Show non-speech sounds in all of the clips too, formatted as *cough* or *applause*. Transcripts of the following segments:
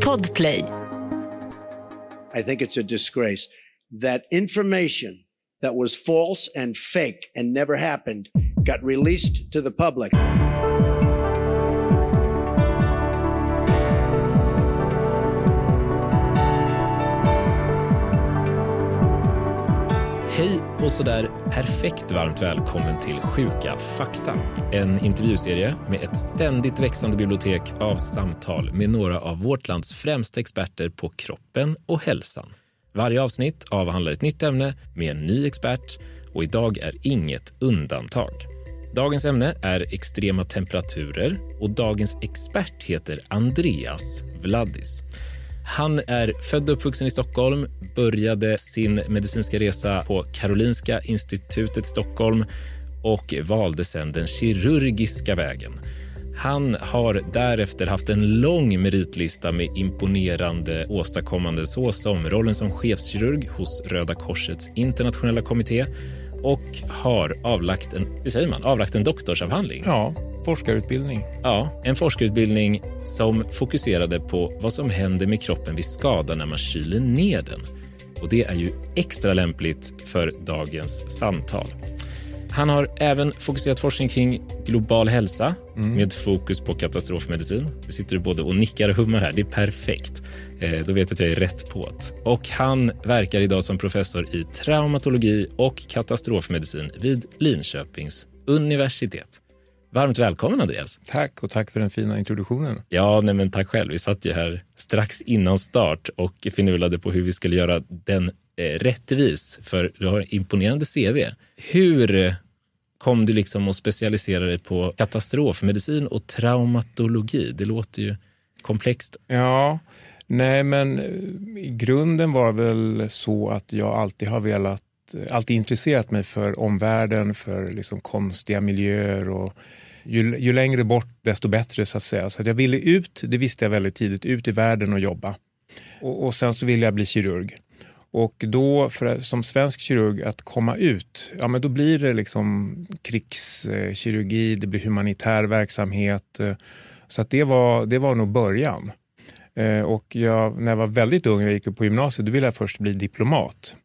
Podplay. I think it's a disgrace that information that was false and fake and never happened got released to the public. Och sådär perfekt varmt välkommen till Sjuka fakta. En intervjuserie med ett ständigt växande bibliotek av samtal med några av vårt lands främsta experter på kroppen och hälsan. Varje avsnitt avhandlar ett nytt ämne med en ny expert och idag är inget undantag. Dagens ämne är extrema temperaturer och dagens expert heter Andreas Vladis. Han är född och uppvuxen i Stockholm, började sin medicinska resa på Karolinska institutet Stockholm och valde sedan den kirurgiska vägen. Han har därefter haft en lång meritlista med imponerande åstadkommande såsom rollen som chefskirurg hos Röda Korsets internationella kommitté och har avlagt en, hur säger man, avlagt en doktorsavhandling. Ja, forskarutbildning. Ja, en forskarutbildning som fokuserade på vad som händer med kroppen vid skada när man kyler ner den. Och det är ju extra lämpligt för dagens samtal. Han har även fokuserat forskning kring global hälsa mm. med fokus på katastrofmedicin. Det sitter du både och nickar och hummar här. Det är perfekt. Eh, då vet jag att jag är rätt på det. Och han verkar idag som professor i traumatologi och katastrofmedicin vid Linköpings universitet. Varmt välkommen Andreas. Tack och tack för den fina introduktionen. Ja, nej, men tack själv. Vi satt ju här strax innan start och finurlade på hur vi skulle göra den eh, rättvis, för du har imponerande CV. Hur kom du liksom att specialisera dig på katastrofmedicin och traumatologi? Det låter ju komplext. Ja, nej men eh, i grunden var det väl så att jag alltid har velat eh, alltid intresserat mig för omvärlden, för liksom konstiga miljöer och ju, ju, längre bort desto bättre så att säga. Så att jag ville ut, det visste jag väldigt tidigt, ut i världen och jobba. Och, och sen så ville jag bli kirurg. Och då, för, som svensk kirurg, att komma ut, ja men då blir det liksom krigskirurgi, det blir humanitär verksamhet. Så att det, var, det var nog början. Eh, och jag, när jag var väldigt ung, jag gick på gymnasiet, då ville jag först bli diplomat.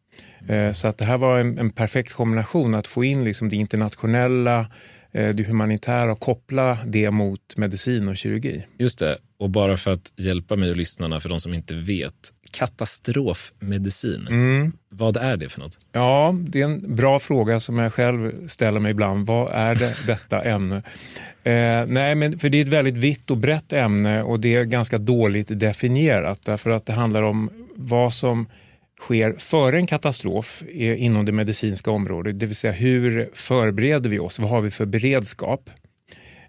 Eh, så att det här var en, en perfekt kombination att få in liksom det internationella, eh, det humanitära och koppla det mot medicin och kirurgi. Just det, och bara för att hjälpa mig och lyssnarna, för de som inte vet, katastrofmedicin, mm. vad är det för något? Ja, det är en bra fråga som jag själv ställer mig ibland. Vad är det, *laughs* detta ämne? Eh, nej, men för det är ett väldigt vitt och brett ämne och det är ganska dåligt definierat därför att det handlar om vad som sker före en katastrof inom det medicinska området, det vill säga hur förbereder vi oss, vad har vi för beredskap?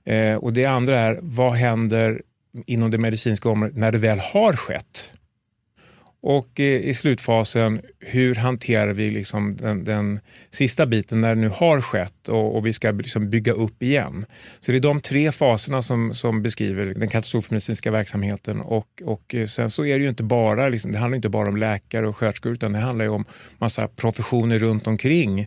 Eh, och Det andra är, vad händer inom det medicinska området när det väl har skett? Och eh, i slutfasen, hur hanterar vi liksom den, den sista biten när det nu har skett och, och vi ska liksom bygga upp igen? Så det är de tre faserna som, som beskriver den katastrofmedicinska verksamheten och, och eh, sen så är det ju inte bara, liksom, det handlar inte bara om läkare och sköterskor utan det handlar ju om massa professioner runt omkring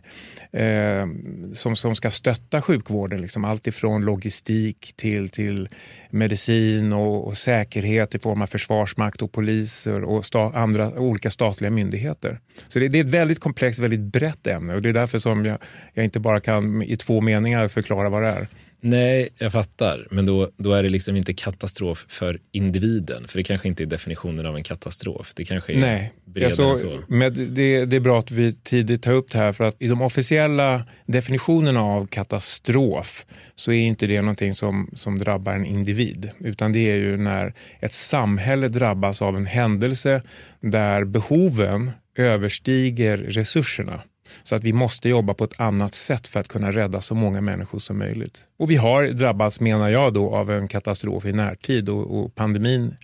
eh, som, som ska stötta sjukvården. Liksom, allt ifrån logistik till, till medicin och, och säkerhet i form av försvarsmakt och poliser och sta, andra olika statliga myndigheter. Så det, det, är ett väldigt komplext, väldigt brett ämne och det är därför som jag, jag inte bara kan i två meningar förklara vad det är. Nej, jag fattar. Men då, då är det liksom inte katastrof för individen. För det kanske inte är definitionen av en katastrof. Det kanske är Nej, bredare alltså, än så. Med det, det är bra att vi tidigt tar upp det här. För att i de officiella definitionerna av katastrof så är inte det någonting som, som drabbar en individ. Utan det är ju när ett samhälle drabbas av en händelse där behoven överstiger resurserna. Så att vi måste jobba på ett annat sätt för att kunna rädda så många människor som möjligt. Och vi har drabbats, menar jag, då, av en katastrof i närtid och, och pandemin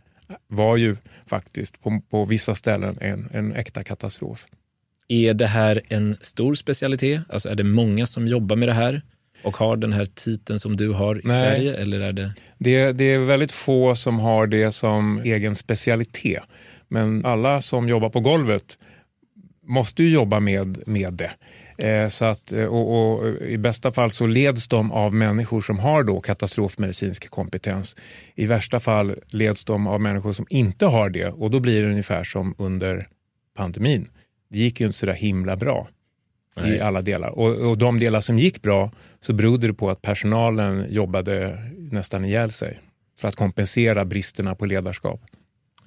var ju faktiskt på, på vissa ställen en, en äkta katastrof. Är det här en stor specialitet? Alltså är det många som jobbar med det här och har den här titeln som du har i Nej. Sverige? Eller är det... Det, det är väldigt få som har det som egen specialitet. Men alla som jobbar på golvet måste ju jobba med, med det. Eh, så att, eh, och, och, I bästa fall så leds de av människor som har då katastrofmedicinsk kompetens. I värsta fall leds de av människor som inte har det och då blir det ungefär som under pandemin. Det gick ju inte så där himla bra Nej. i alla delar. Och, och de delar som gick bra så berodde det på att personalen jobbade nästan ihjäl sig för att kompensera bristerna på ledarskap.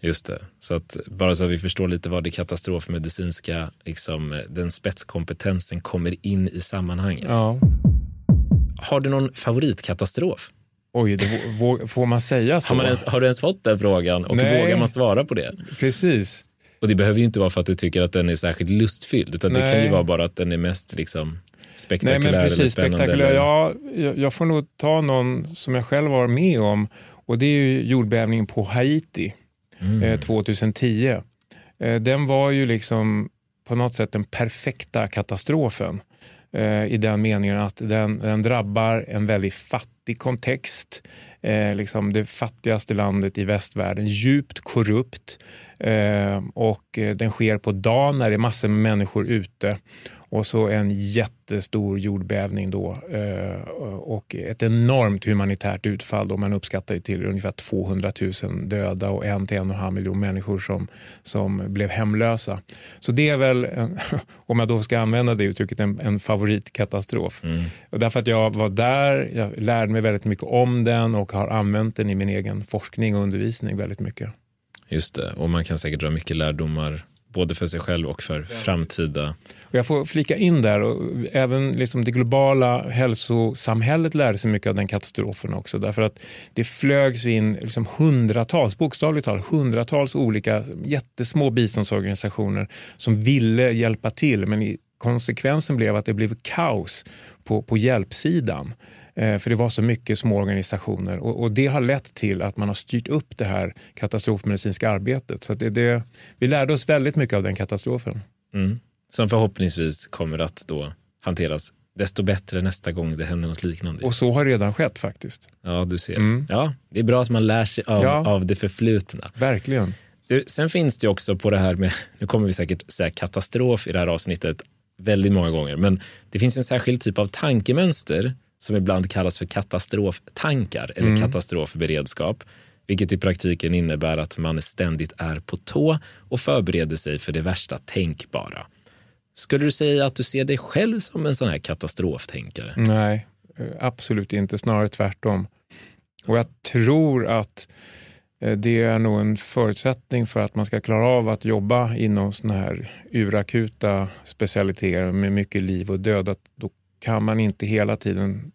Just det, så att bara så att vi förstår lite vad det katastrofmedicinska, liksom, den spetskompetensen kommer in i sammanhanget. Ja. Har du någon favoritkatastrof? Oj, det, får man säga så? Har, man ens, har du ens fått den frågan och Nej. vågar man svara på det? Precis. Och det behöver ju inte vara för att du tycker att den är särskilt lustfylld, utan Nej. det kan ju vara bara att den är mest liksom spektakulär Nej, men precis, eller spännande. Spektakulär. Ja, jag, jag får nog ta någon som jag själv var med om och det är ju jordbävningen på Haiti mm. eh, 2010. Eh, den var ju liksom på något sätt den perfekta katastrofen eh, i den meningen att den, den drabbar en väldigt fattig kontext. Eh, liksom det fattigaste landet i västvärlden, djupt korrupt eh, och eh, den sker på dagen när det är massor med människor ute och så en jättestor jordbävning då eh, och ett enormt humanitärt utfall. Då man uppskattar till ungefär 200 000 döda och en till en och en halv miljon människor som, som blev hemlösa. Så det är väl, en, *laughs* om jag då ska använda det uttrycket, en, en favoritkatastrof. Mm. Och därför att jag var där, jag lärde mig väldigt mycket om den och har använt den i min egen forskning och undervisning väldigt mycket. Just det, och man kan säkert dra mycket lärdomar både för sig själv och för framtida... Och jag får flika in där, och även liksom det globala hälsosamhället lärde sig mycket av den katastrofen också. Därför att det flögs in liksom hundratals, bokstavligt talat hundratals olika jättesmå biståndsorganisationer som ville hjälpa till men konsekvensen blev att det blev kaos på, på hjälpsidan. Eh, för det var så mycket små organisationer och, och, det har lett till att man har styrt upp det här katastrofmedicinska arbetet. Så det, det, vi lärde oss väldigt mycket av den katastrofen. Mm. Som förhoppningsvis kommer att då hanteras desto bättre nästa gång det händer något liknande. Och så har redan skett faktiskt. Ja, du ser. Mm. Ja, det är bra att man lär sig av, ja. av det förflutna. Verkligen. Du, sen finns det också på det här med, *laughs* nu kommer vi säkert säga katastrof i det här avsnittet väldigt många gånger, men det finns en särskild typ av tankemönster som ibland kallas för katastroftankar eller mm. katastrofberedskap, vilket i praktiken innebär att man ständigt är på tå och förbereder sig för det värsta tänkbara. Skulle du säga att du ser dig själv som en sån här katastroftänkare? Nej, eh, absolut inte. Snarare tvärtom. Och jag tror att eh, det är nog en förutsättning för att man ska klara av att jobba inom såna här urakuta specialiteter med mycket liv och död. Att då kan man inte hela tiden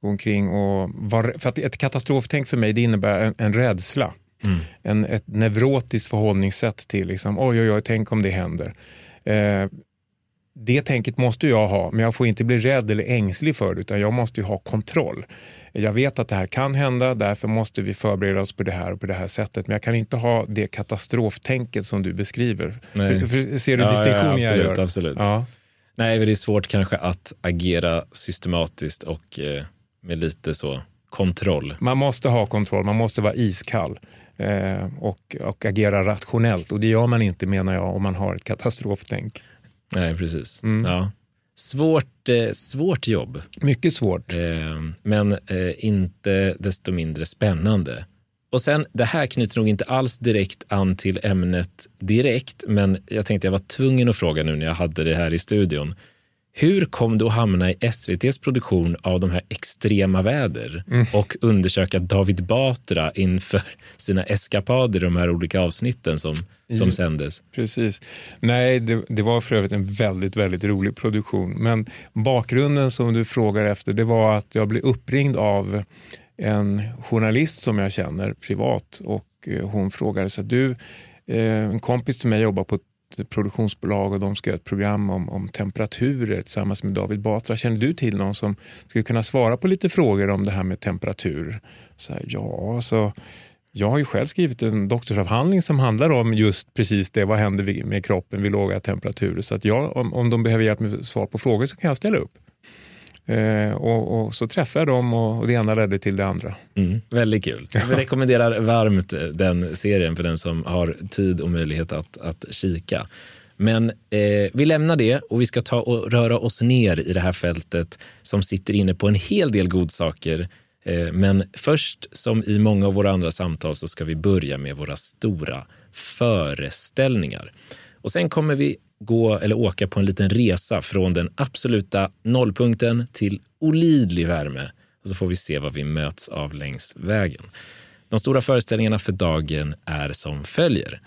gå omkring och... Var, för att ett katastroftänk för mig det innebär en, en rädsla. Mm. En, ett neurotiskt förhållningssätt till liksom, oj, oj, oj, tänk om det händer. Eh, det tänket måste jag ha, men jag får inte bli rädd eller ängslig för det, utan jag måste ha kontroll. Jag vet att det här kan hända, därför måste vi förbereda oss på det här och på det här sättet. Men jag kan inte ha det katastroftänket som du beskriver. För, för, ser du ja, distinktionen ja, jag gör? Absolut. Ja. Nej, det är svårt kanske att agera systematiskt och eh, med lite så kontroll. Man måste ha kontroll, man måste vara iskall eh, och, och agera rationellt. Och det gör man inte menar jag om man har ett katastroftänk. Nej, precis. Mm. Ja. Svårt, eh, svårt jobb. Mycket svårt. Eh, men eh, inte desto mindre spännande. Och sen, det här knyter nog inte alls direkt an till ämnet direkt, men jag tänkte jag var tvungen att fråga nu när jag hade det här i studion. Hur kom du att hamna i SVTs produktion av de här extrema väder mm. och undersöka David Batra inför sina eskapader i de här olika avsnitten som, som mm. sändes? Precis. Nej, det, det, var för övrigt en väldigt, väldigt rolig produktion. Men bakgrunden som du frågar efter, det var att jag blev uppringd av en journalist som jag känner privat och eh, hon frågade så du, eh, en kompis till mig jobbar på ett produktionsbolag och de ska göra ett program om, om temperaturer tillsammans med David Batra. Känner du till någon som skulle kunna svara på lite frågor om det här med temperatur? Så här, ja, så jag har ju själv skrivit en doktorsavhandling som handlar om just precis det. Vad händer med kroppen vid låga temperaturer? Så att jag, om, om de behöver hjälp med svar på frågor så kan jag ställa upp. Eh, och, och, så träffade jag dem och, och det ena ledde till det andra. Mm, väldigt kul. Vi rekommenderar varmt eh, den serien för den som har tid och möjlighet att, att kika. Men eh, vi lämnar det och vi ska ta och röra oss ner i det här fältet som sitter inne på en hel del godsaker. Eh, men först, som i många av våra andra samtal, så ska vi börja med våra stora föreställningar. Och sen kommer vi gå eller åka på en liten resa från den absoluta nollpunkten till olidlig värme. Och så får vi se vad vi möts av längs vägen. De stora föreställningarna för dagen är som följer.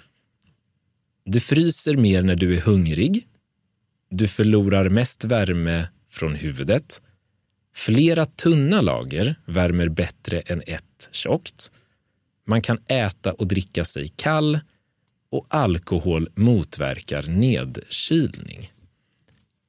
Du fryser mer när du är hungrig. Du förlorar mest värme från huvudet. Flera tunna lager värmer bättre än ett tjockt. Man kan äta och dricka sig kall och alkohol motverkar nedkylning.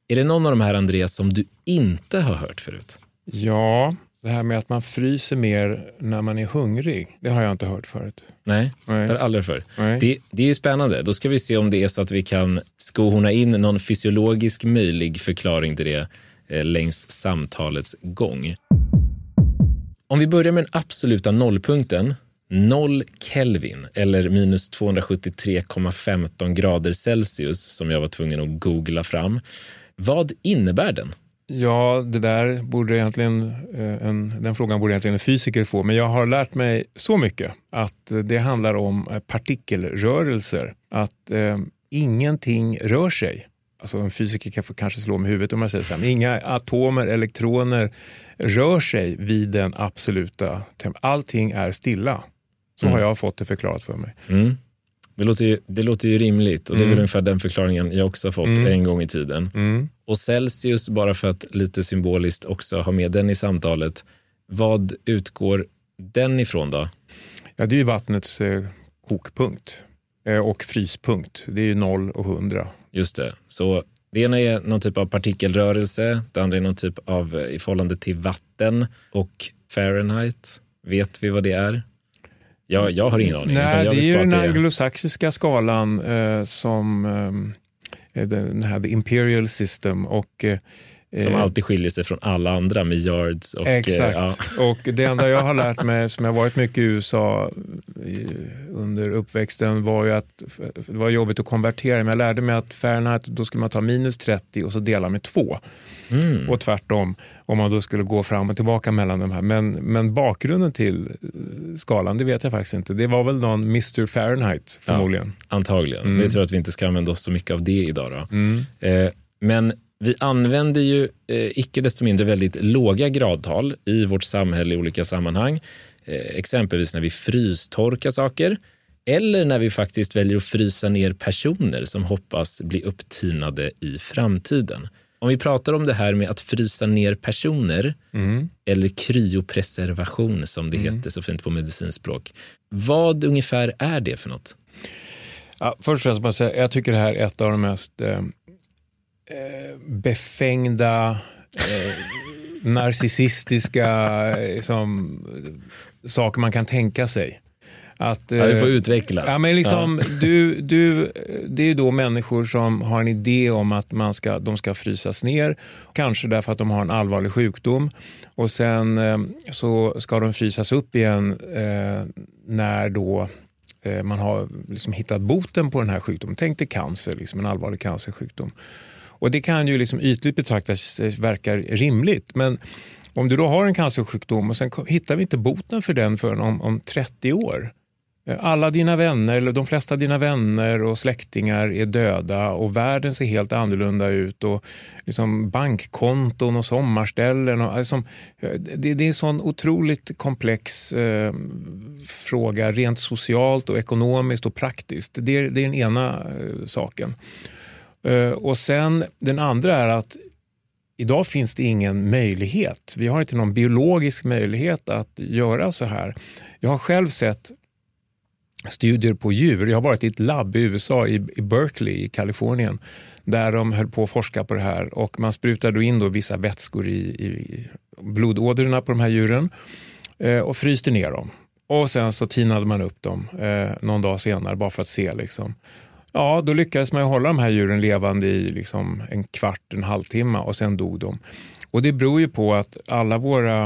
Är det någon av de här, Andreas, som du inte har hört förut? Ja, det här med att man fryser mer när man är hungrig, det har jag inte hört förut. Nej, Nej. det har aldrig för. Det, det är ju spännande. Då ska vi se om det är så att vi kan skohorna in någon fysiologisk möjlig förklaring till det eh, längs samtalets gång. Om vi börjar med den absoluta nollpunkten, 0 Kelvin eller minus 273,15 grader Celsius som jag var tvungen att googla fram. Vad innebär den? Ja, det där borde egentligen, eh, en, den frågan borde egentligen en fysiker få, men jag har lärt mig så mycket att det handlar om eh, partikelrörelser. Att eh, ingenting rör sig. Alltså en fysiker kan få kanske slå med huvudet om man säger så här, men inga atomer, elektroner rör sig vid den absoluta temperaturen. Allting är stilla. Så mm. har jag fått det förklarat för mig. Mm. Det låter, ju, det låter ju rimligt och det är väl mm. ungefär den förklaringen jag också har fått mm. en gång i tiden. Mm. Och Celsius, bara för att lite symboliskt också ha med den i samtalet, vad utgår den ifrån då? Ja, det är ju vattnets eh, kokpunkt eh, och fryspunkt. Det är ju 0 och 100. Just det. Så det ena är någon typ av partikelrörelse, det andra är någon typ av eh, i förhållande till vatten och Fahrenheit. Vet vi vad det är? Jag, jag har ingen aning. Nej, det är ju den anglosaxiska skalan eh, som eh, den här the imperial system och eh, som alltid skiljer sig från alla andra med yards. Och, Exakt. Ja. Och det enda jag har lärt mig, som jag varit mycket i USA under uppväxten, var ju att det var jobbigt att konvertera. Men jag lärde mig att Fahrenheit, då skulle man ta minus 30 och så dela med 2. Mm. Och tvärtom, om man då skulle gå fram och tillbaka mellan de här. Men, men bakgrunden till skalan, det vet jag faktiskt inte. Det var väl någon Mr Fahrenheit förmodligen. Ja, antagligen. Mm. Det tror jag att vi inte ska använda oss så mycket av det idag. Då. Mm. Eh, men vi använder ju eh, icke desto mindre väldigt låga gradtal i vårt samhälle i olika sammanhang. Eh, exempelvis när vi frystorkar saker eller när vi faktiskt väljer att frysa ner personer som hoppas bli upptinade i framtiden. Om vi pratar om det här med att frysa ner personer mm. eller kryopreservation som det mm. heter så fint på medicinspråk. Vad ungefär är det för något? Ja, först och främst, jag tycker det här är ett av de mest eh, Eh, befängda, eh, narcissistiska liksom, saker man kan tänka sig. Att, ja, du får utveckla. Ja, men liksom, ja. du, du, det är då människor som har en idé om att man ska, de ska frysas ner. Kanske därför att de har en allvarlig sjukdom. Och Sen eh, så ska de frysas upp igen eh, när då man har liksom hittat boten på den här sjukdomen. Tänk dig cancer, liksom en allvarlig cancersjukdom. Och Det kan ju liksom ytligt betraktas eh, verka rimligt. Men om du då har en cancersjukdom och sen hittar vi inte boten för den förrän om, om 30 år. Eh, alla dina vänner, eller de flesta av dina vänner och släktingar är döda och världen ser helt annorlunda ut. och liksom Bankkonton och sommarställen. Och, alltså, det, det är en sån otroligt komplex eh, fråga rent socialt och ekonomiskt och praktiskt. Det, det är den ena eh, saken. Eh, och sen Den andra är att idag finns det ingen möjlighet. Vi har inte någon biologisk möjlighet att göra så här. Jag har själv sett studier på djur. Jag har varit i ett labb i USA, i Berkeley i Kalifornien, där de höll på att forska på det här. Och Man sprutade in då vissa vätskor i, i blodådrorna på de här djuren eh, och fryste ner dem. Och Sen så tinade man upp dem eh, någon dag senare bara för att se. Liksom. Ja, då lyckades man hålla de här djuren levande i liksom en kvart, en halvtimme och sen dog de. Och Det beror ju på att alla våra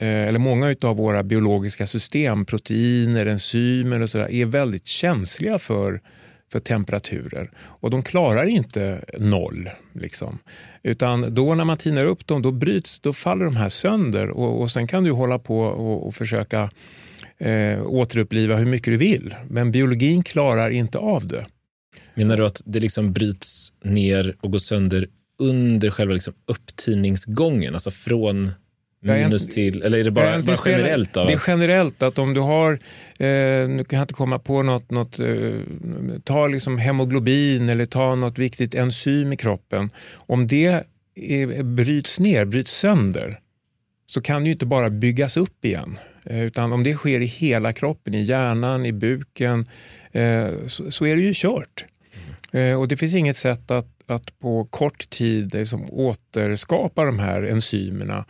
eh, eller många av våra biologiska system, proteiner, enzymer och sådär, är väldigt känsliga för för temperaturer. Och de klarar inte noll. Liksom. Utan då när man tinar upp dem, då bryts, då faller de här sönder och, och sen kan du hålla på och, och försöka eh, återuppliva hur mycket du vill. Men biologin klarar inte av det. Menar du att det liksom bryts ner och går sönder under själva liksom upptiningsgången? Alltså från minus till, eller är det bara, bara generellt? Av det är generellt att om du har, eh, nu kan jag inte komma på något, något eh, ta liksom hemoglobin eller ta något viktigt enzym i kroppen. Om det är, bryts ner, bryts sönder, så kan det ju inte bara byggas upp igen. Eh, utan om det sker i hela kroppen, i hjärnan, i buken, eh, så, är det ju kört. Eh, och det finns inget sätt att, att på kort tid liksom återskapa de här enzymerna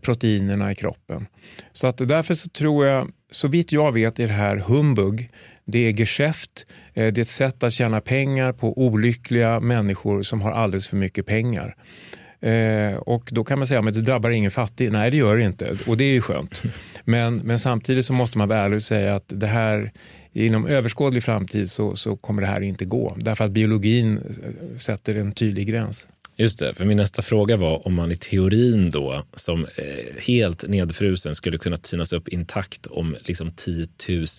proteinerna i kroppen. Så att därför så tror jag, så vitt jag vet är det här humbug. Det är geschäft, det är ett sätt att tjäna pengar på olyckliga människor som har alldeles för mycket pengar. Eh, och då kan man säga att det drabbar ingen fattig. Nej, det gör det inte. Och det är ju skönt. *laughs* Men, men samtidigt så måste man vara ärlig och säga att det här inom överskådlig framtid så, så kommer det här inte gå. Därför att biologin sätter en tydlig gräns. Just det, för min nästa fråga var om man i teorin då som eh, helt nedfrusen skulle kunna tinas upp intakt om liksom 10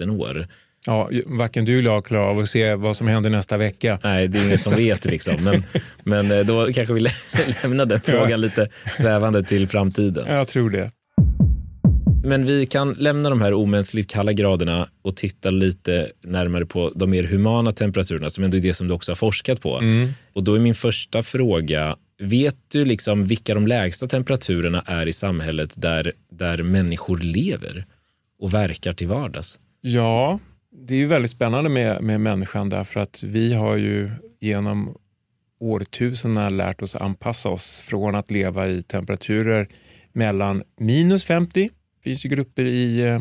000 år. Ja, varken du eller jag klarar av att se vad som händer nästa vecka. Nej, det är ingen som *laughs* vet. Liksom. Men, men eh, då kanske vi *laughs* lämnar den frågan ja. lite svävande till framtiden. Jag tror det. Men vi kan lämna de här omänskligt kalla graderna och titta lite närmare på de mer humana temperaturerna som ändå är det som du också har forskat på. Mm. Och då är min första fråga, vet du liksom vilka de lägsta temperaturerna är i samhället där, där människor lever och verkar till vardags? Ja, det är ju väldigt spännande med, med människan därför att vi har ju genom årtusendena lärt oss anpassa oss från att leva i temperaturer mellan minus 50 det finns ju grupper i, eh,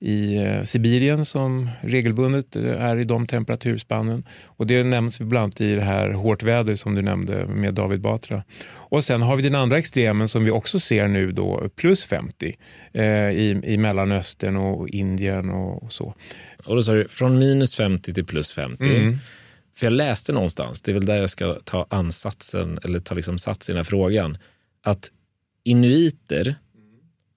i eh, Sibirien som regelbundet eh, är i de temperaturspannen. Och det nämns bland i det här hårt väder som du nämnde med David Batra. Och sen har vi den andra extremen som vi också ser nu då, plus 50 eh, i, i Mellanöstern och Indien och, och, så. Och då sa du från minus 50 till plus 50. Mm. För jag läste någonstans, det är väl där jag ska ta ansatsen eller ta liksom sats i den här frågan, att inuiter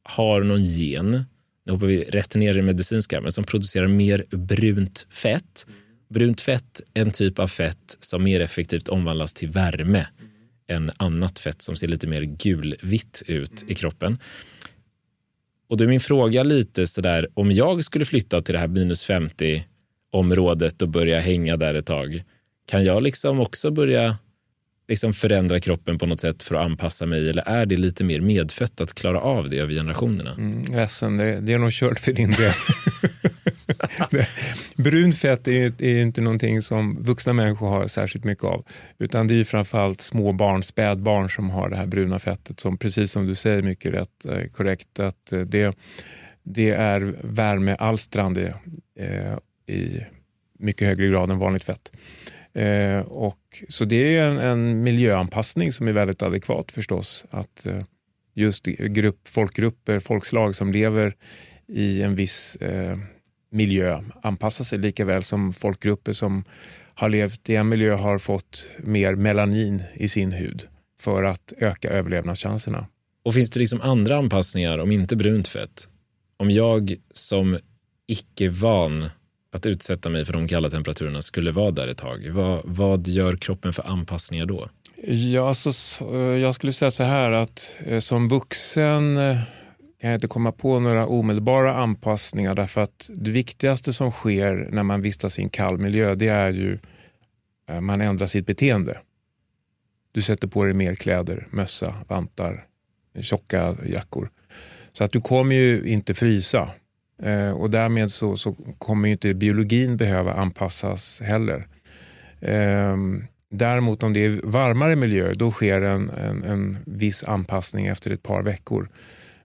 har någon gen, nu hoppar vi rätt ner i det medicinska, men som producerar mer brunt fett. Brunt fett är en typ av fett som mer effektivt omvandlas till värme än annat fett som ser lite mer gulvitt ut i kroppen. Och då är min fråga lite sådär, om jag skulle flytta till det här minus 50 området och börja hänga där ett tag, kan jag liksom också börja liksom förändra kroppen på något sätt för att anpassa mig eller är det lite mer medfött att klara av det över generationerna? Mm, ledsen, det, det är nog kört för din del. *laughs* Brunt fett är, är inte någonting som vuxna människor har särskilt mycket av. Utan det är framförallt små barn, spädbarn som har det här bruna fettet som precis som du säger mycket rätt eh, korrekt att eh, det, det är värmealstrande eh, i mycket högre grad än vanligt fett. Eh, och, så det är en, en, miljöanpassning som är väldigt adekvat förstås. Att eh, just grupp, folkgrupper, folkslag som lever i en viss eh, miljö anpassar sig lika väl som folkgrupper som har levt i en miljö har fått mer melanin i sin hud för att öka överlevnadschanserna. Och finns det liksom andra anpassningar om inte brunt fett? Om jag som icke-van att utsätta mig för de kalla temperaturerna skulle vara där ett tag. Vad, vad gör kroppen för anpassningar då? Ja, alltså, eh, jag skulle säga så här att eh, som vuxen eh, kan jag inte komma på några omedelbara anpassningar därför att det viktigaste som sker när man vistas i en kall miljö det är ju man ändrar sitt beteende. Du sätter på dig mer kläder, mössa, vantar, tjocka jackor. Så att du kommer ju inte frysa. Eh, och därmed så, så kommer inte biologin behöva anpassas heller. Eh, däremot om det är varmare miljöer då sker en, en, en, viss anpassning efter ett par veckor.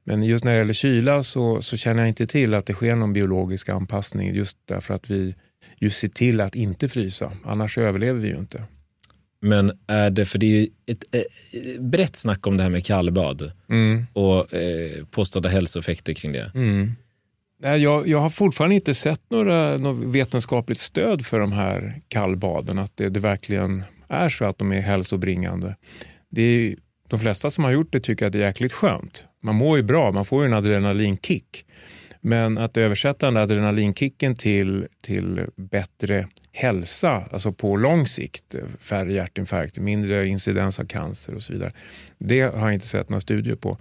Men just när det gäller kyla så, så känner jag inte till att det sker någon biologisk anpassning just därför att vi just ser till att inte frysa. Annars överlever vi ju inte. Men är det, för det är ju ett, ett, ett brett snack om det här med kallbad mm. och eh, påstådda hälsoeffekter kring det. Mm. Nej, jag, jag har fortfarande inte sett några, något vetenskapligt stöd för de här kallbaden, att det, det verkligen är så att de är hälsobringande. Det är, de flesta som har gjort det tycker att det är jäkligt skönt. Man mår ju bra, man får ju en adrenalinkick. Men att översätta den adrenalinkicken till, till bättre hälsa, alltså på lång sikt, färre hjärtinfarkter, mindre incidens av cancer och så vidare. Det har jag inte sett några studier på.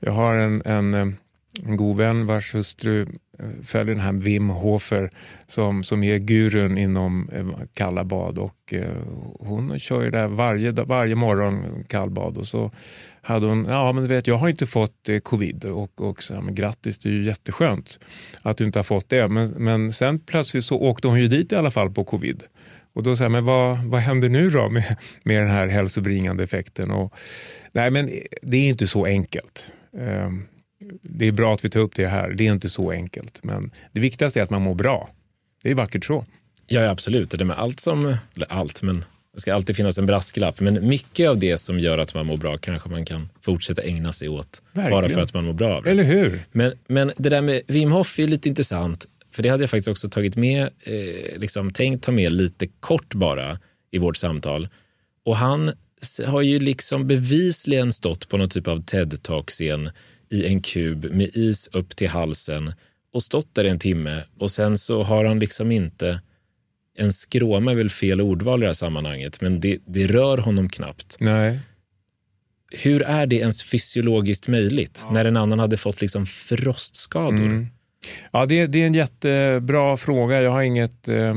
Jag har en, en en god vän vars hustru eh, följer den här Wim Hofer som, som är gurun inom eh, kalla bad och eh, hon kör ju där varje, varje morgon kallbad och så hade hon, ja men du vet jag har inte fått eh, covid och, och så, men grattis det är ju jätteskönt att du inte har fått det men, men sen plötsligt så åkte hon ju dit i alla fall på covid. Och då säger men vad, vad händer nu då med, med den här hälsobringande effekten? Och, nej men det är inte så enkelt. Eh, det är bra att vi tar upp det här. Det är inte så enkelt. Men det viktigaste är att man mår bra. Det är vackert så. Ja, absolut. Det med allt som, eller allt, men det ska alltid finnas en brasklapp. Men mycket av det som gör att man mår bra kanske man kan fortsätta ägna sig åt Verkligen. bara för att man mår bra av det. Eller hur? Men, men det där med Wim Hof är lite intressant. För det hade jag faktiskt också tagit med, eh, liksom, tänkt ta med lite kort bara i vårt samtal. Och han har ju liksom bevisligen stått på någon typ av TED-talk-scen i en kub med is upp till halsen och stått där en timme och sen så har han liksom inte en skråma är väl fel ordval i det här sammanhanget, men det, det rör honom knappt. Nej. Hur är det ens fysiologiskt möjligt ja. när en annan hade fått liksom frostskador? Mm. Ja, det, det, är en jättebra fråga. Jag har inget eh,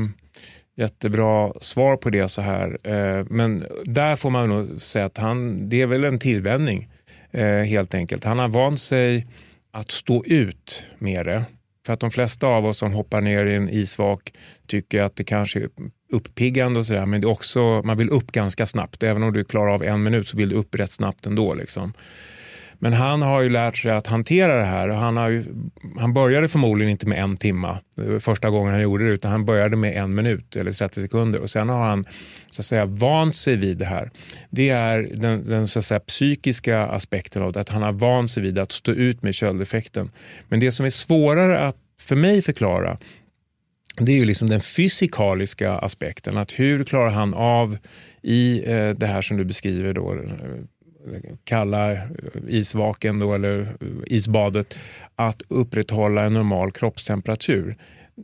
jättebra svar på det så här. Eh, men där får man nog säga att han, det är väl en tillvänjning eh, helt enkelt. Han har vant sig att stå ut med det. För att de flesta av oss som hoppar ner i en isvak tycker att det kanske är uppiggande och sådär men det är också, man vill upp ganska snabbt. Även om du klarar av en minut så vill du upp rätt snabbt ändå. Liksom. Men han har ju lärt sig att hantera det här. Han, har ju, han började förmodligen inte med en timma eh, första gången han gjorde det utan han började med en minut eller 30 sekunder och sen har han så att säga vant sig vid det här. Det är den, den så att säga, psykiska aspekten av det, att han har vant sig vid att stå ut med köldeffekten. Men det som är svårare att för mig förklara det är ju liksom den fysikaliska aspekten. Att hur klarar han av i eh, det här som du beskriver då, eh, kalla eh, isvaken då, eller eh, isbadet att upprätthålla en normal kroppstemperatur.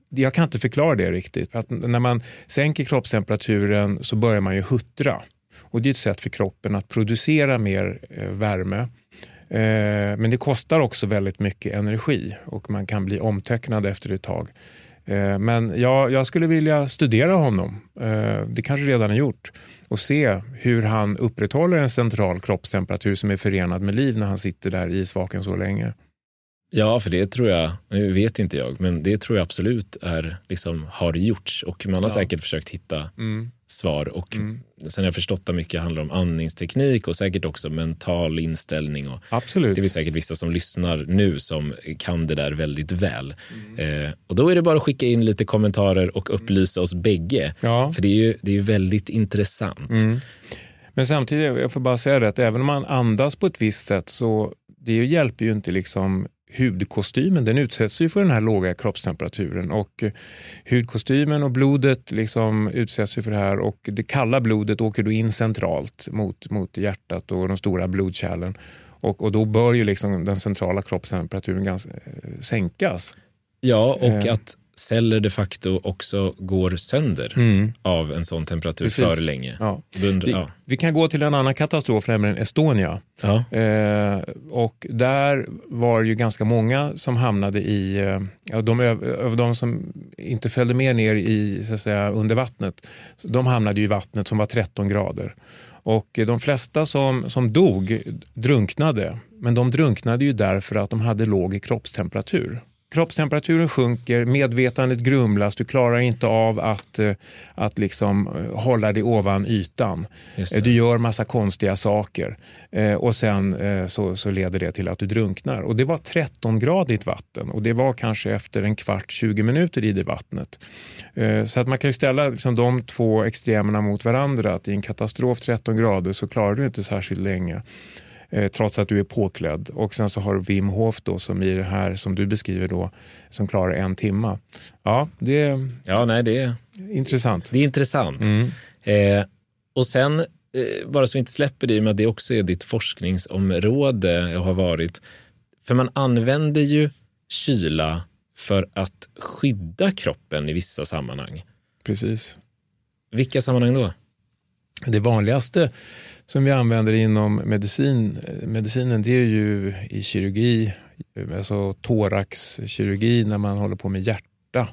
Jag kan inte förklara det riktigt. Att när man sänker kroppstemperaturen så börjar man ju huttra. Och det är ett sätt för kroppen att producera mer eh, värme. Men det kostar också väldigt mycket energi och man kan bli omtöcknad efter ett tag. Eh, men jag, jag skulle vilja studera honom. Det kanske redan är gjort och se hur han upprätthåller en central kroppstemperatur som är förenad med liv när han sitter där i isvaken så länge. Ja, för det tror jag, nu vet inte jag, men det tror jag absolut är, liksom, har gjorts och man har ja. säkert försökt hitta mm. Svar. Och mm. Sen har jag förstått att mycket handlar om andningsteknik och säkert också mental inställning. Och absolut. Det är säkert vissa som lyssnar nu som kan det där väldigt väl. Mm. Eh, och Då är det bara att skicka in lite kommentarer och upplysa oss bägge. Ja. För det är ju det är väldigt intressant. Mm. Men samtidigt, jag får bara säga det, att även om man andas på ett visst sätt så det hjälper ju inte liksom hudkostymen den utsätts ju för den här låga kroppstemperaturen och eh, hudkostymen och blodet liksom utsätts ju för det här och det kalla blodet åker då in centralt mot, mot hjärtat och de stora blodkärlen och, och då bör ju liksom den centrala kroppstemperaturen ganska, eh, sänkas. Ja, och eh. att celler de facto också går sönder mm. av en sån temperatur Precis. för länge. Ja. Bund, vi, ja. vi, kan gå till en annan katastrof, nämligen Estonia. Ja. Eh, och där var ju ganska många som hamnade i, eh, de, de som inte följde med ner i, så att säga, under vattnet, de hamnade i vattnet som var 13 grader. Och de flesta som, som dog drunknade, men de drunknade ju därför att de hade låg kroppstemperatur kroppstemperaturen sjunker, medvetandet grumlas, du klarar inte av att, eh, att liksom eh, hålla dig ovan ytan. Du gör massa konstiga saker eh, och sen så, så leder det till att du drunknar. Och Det var 13-gradigt vatten och det var kanske efter en kvart, 20 minuter i det vattnet. Så att man kan ställa liksom de två extremerna mot varandra. Att I en katastrof 13 grader så klarar du inte särskilt länge. Eh, trots att du är påklädd. Och sen så har du Wim Hof då, som i det här som du beskriver då, som klarar en timma. Ja, det är, ja, nej, det är intressant. Det är intressant. Mm. Eh, och sen, eh, bara så vi inte släpper det, i och med att det också är ditt forskningsområde och har varit, för man använder ju kyla för att skydda kroppen i vissa sammanhang. Precis. Vilka sammanhang då? Det vanligaste som vi använder inom medicin, medicinen det är ju i kirurgi, alltså thoraxkirurgi när man håller på med hjärta,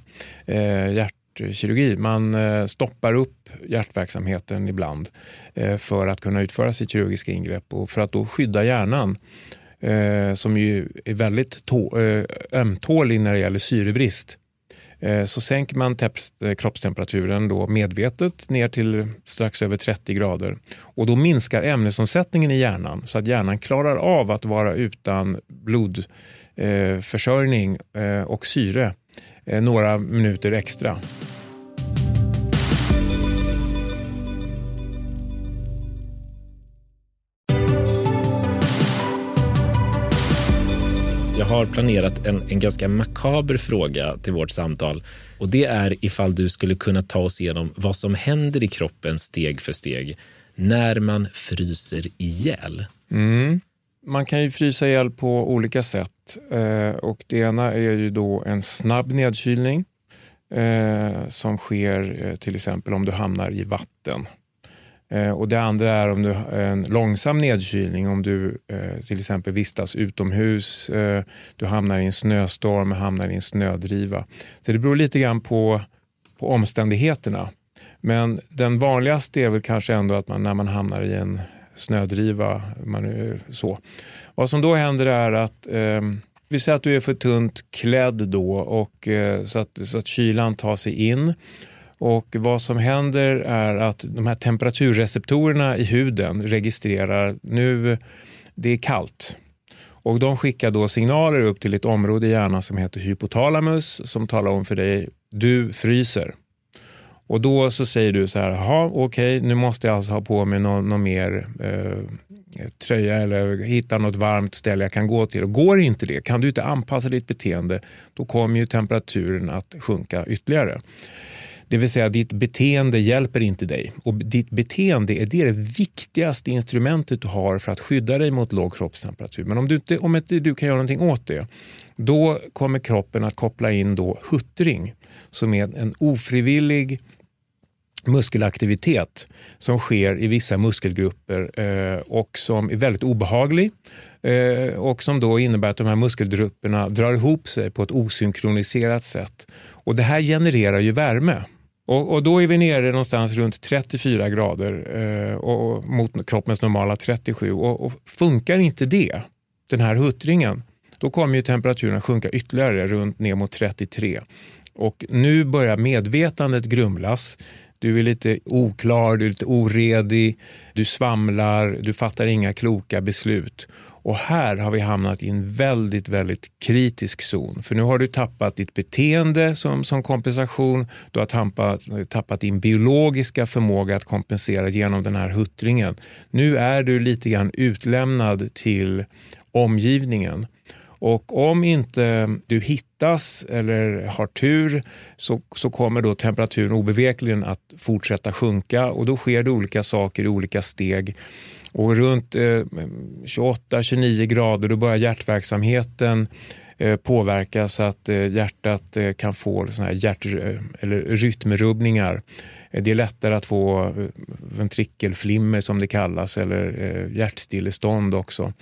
eh, hjärtkirurgi. Man eh, stoppar upp hjärtverksamheten ibland eh, för att kunna utföra sitt kirurgiska ingrepp och för att då skydda hjärnan eh, som ju är väldigt eh, ömtålig när det gäller syrebrist. Eh, så sänker man eh, kroppstemperaturen då medvetet ner till strax över 30 grader och då minskar ämnesomsättningen i hjärnan så att hjärnan klarar av att vara utan blodförsörjning eh, och syre några minuter extra. Har planerat en, en ganska makaber fråga till vårt samtal och det är ifall du skulle kunna ta oss igenom vad som händer i kroppen steg för steg när man fryser ihjäl. Mm. Man kan ju frysa ihjäl på olika sätt eh, och det ena är ju då en snabb nedkylning eh, som sker eh, till exempel om du hamnar i vatten. Eh, och Det andra är om du har en långsam nedkylning, om du eh, till exempel vistas utomhus, eh, du hamnar i en snöstorm, hamnar i en snödriva. Så det beror lite grann på, på omständigheterna. Men den vanligaste är väl kanske ändå att man när man hamnar i en snödriva, man, eh, så. Vad som då händer är att eh, vi säger att du är för tunt klädd då och eh, så, att, så att kylan tar sig in och Vad som händer är att de här temperaturreceptorerna i huden registrerar nu det är kallt. Och De skickar då signaler upp till ett område i hjärnan som heter hypotalamus som talar om för dig du fryser. Och Då så säger du så här, jaha okej okay, nu måste jag alltså ha på mig någon, någon mer eh, tröja eller hitta något varmt ställe jag kan gå till. Och Går inte det, kan du inte anpassa ditt beteende, då kommer ju temperaturen att sjunka ytterligare. Det vill säga ditt beteende hjälper inte dig och ditt beteende är det, viktigaste instrumentet du har för att skydda dig mot låg kroppstemperatur. Men om du inte, om inte du kan göra någonting åt det, då kommer kroppen att koppla in då huttring som är en ofrivillig muskelaktivitet som sker i vissa muskelgrupper eh, och som är väldigt obehaglig eh, och som då innebär att de här muskelgrupperna drar ihop sig på ett osynkroniserat sätt. Och Det här genererar ju värme. Och, och, Då är vi nere någonstans runt 34 grader eh, och, mot kroppens normala 37. Och, och, Funkar inte det, den här huttringen, då kommer ju temperaturen sjunka ytterligare runt ner mot 33. Och nu börjar medvetandet grumlas. Du är lite oklar, du är lite oredig, du svamlar, du fattar inga kloka beslut. Och här har vi hamnat i en väldigt, väldigt kritisk zon. För nu har du tappat ditt beteende som, som kompensation. Du har tappat, tappat din biologiska förmåga att kompensera genom den här huttringen. Nu är du lite grann utlämnad till omgivningen. Och om inte du hittas eller har tur så, så kommer då temperaturen obevekligen att fortsätta sjunka och då sker det olika saker i olika steg. Och runt eh, 28-29 grader då börjar hjärtverksamheten eh, påverkas så att eh, hjärtat eh, kan få såna här hjärt, eh, eller rytmrubbningar. Det är lättare att få eh, ventrikelflimmer som det kallas eller eh, hjärtstillestånd också.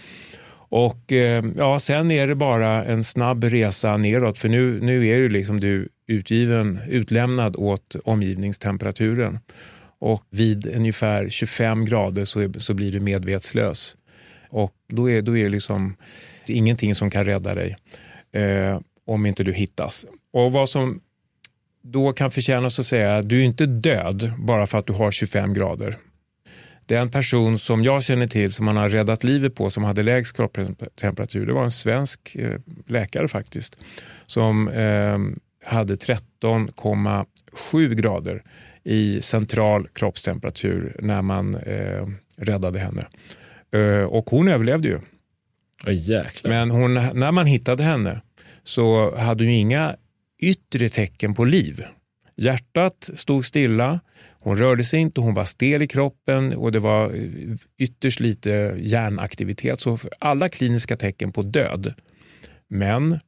Och eh, ja, Sen är det bara en snabb resa neråt för nu, nu är du liksom du utgiven, utlämnad åt omgivningstemperaturen och vid ungefär 25 grader så, så blir du medvetslös. Och då är, då är det liksom det ingenting som kan rädda dig eh, om inte du hittas. Och vad som då kan förtjänas att säga att du är inte död bara för att du har 25 grader. Det är en person som jag känner till som man har räddat livet på som hade lägst kroppstemperatur. Det var en svensk eh, läkare faktiskt som eh, hade 13,7 grader i central kroppstemperatur när man eh, räddade henne. Eh, och hon överlevde ju. Oh, Men hon, när man hittade henne så hade hon inga yttre tecken på liv. Hjärtat stod stilla, hon rörde sig inte, hon var stel i kroppen och det var eh, ytterst lite hjärnaktivitet. Så alla kliniska tecken på död. Men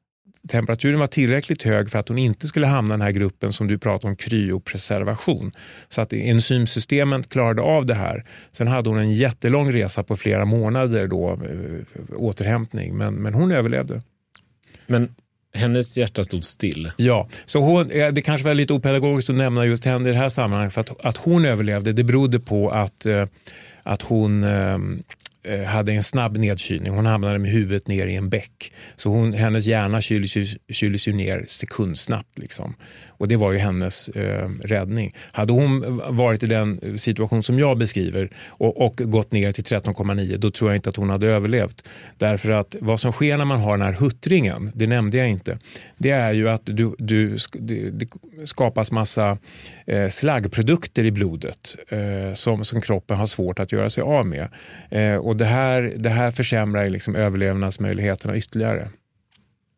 temperaturen var tillräckligt hög för att hon inte skulle hamna i den här gruppen som du pratar om, kryopreservation. Så att enzymsystemet klarade av det här. Sen hade hon en jättelång resa på flera månader då, eh, återhämtning, men, men hon överlevde. Men hennes hjärta stod still. Ja, så hon, eh, det kanske var lite opedagogiskt att nämna just henne i det här sammanhanget. För att, att hon överlevde det berodde på att, eh, att hon ehm, Eh, hade en snabb nedkylning. Hon hamnade med huvudet ner i en bäck. Så hon, hennes hjärna kyldes ju ner sekundsnabbt. Liksom. Och det var ju hennes eh, räddning. Hade hon varit i den eh, situation som jag beskriver och, och gått ner till 13,9 då tror jag inte att hon hade överlevt. Därför att vad som sker när man har den här huttringen, det nämnde jag inte, det är ju att du, du, det, det skapas massa eh, slaggprodukter i blodet eh, som, som kroppen har svårt att göra sig av med. Eh, och det här, det här försämrar liksom överlevnadsmöjligheterna ytterligare.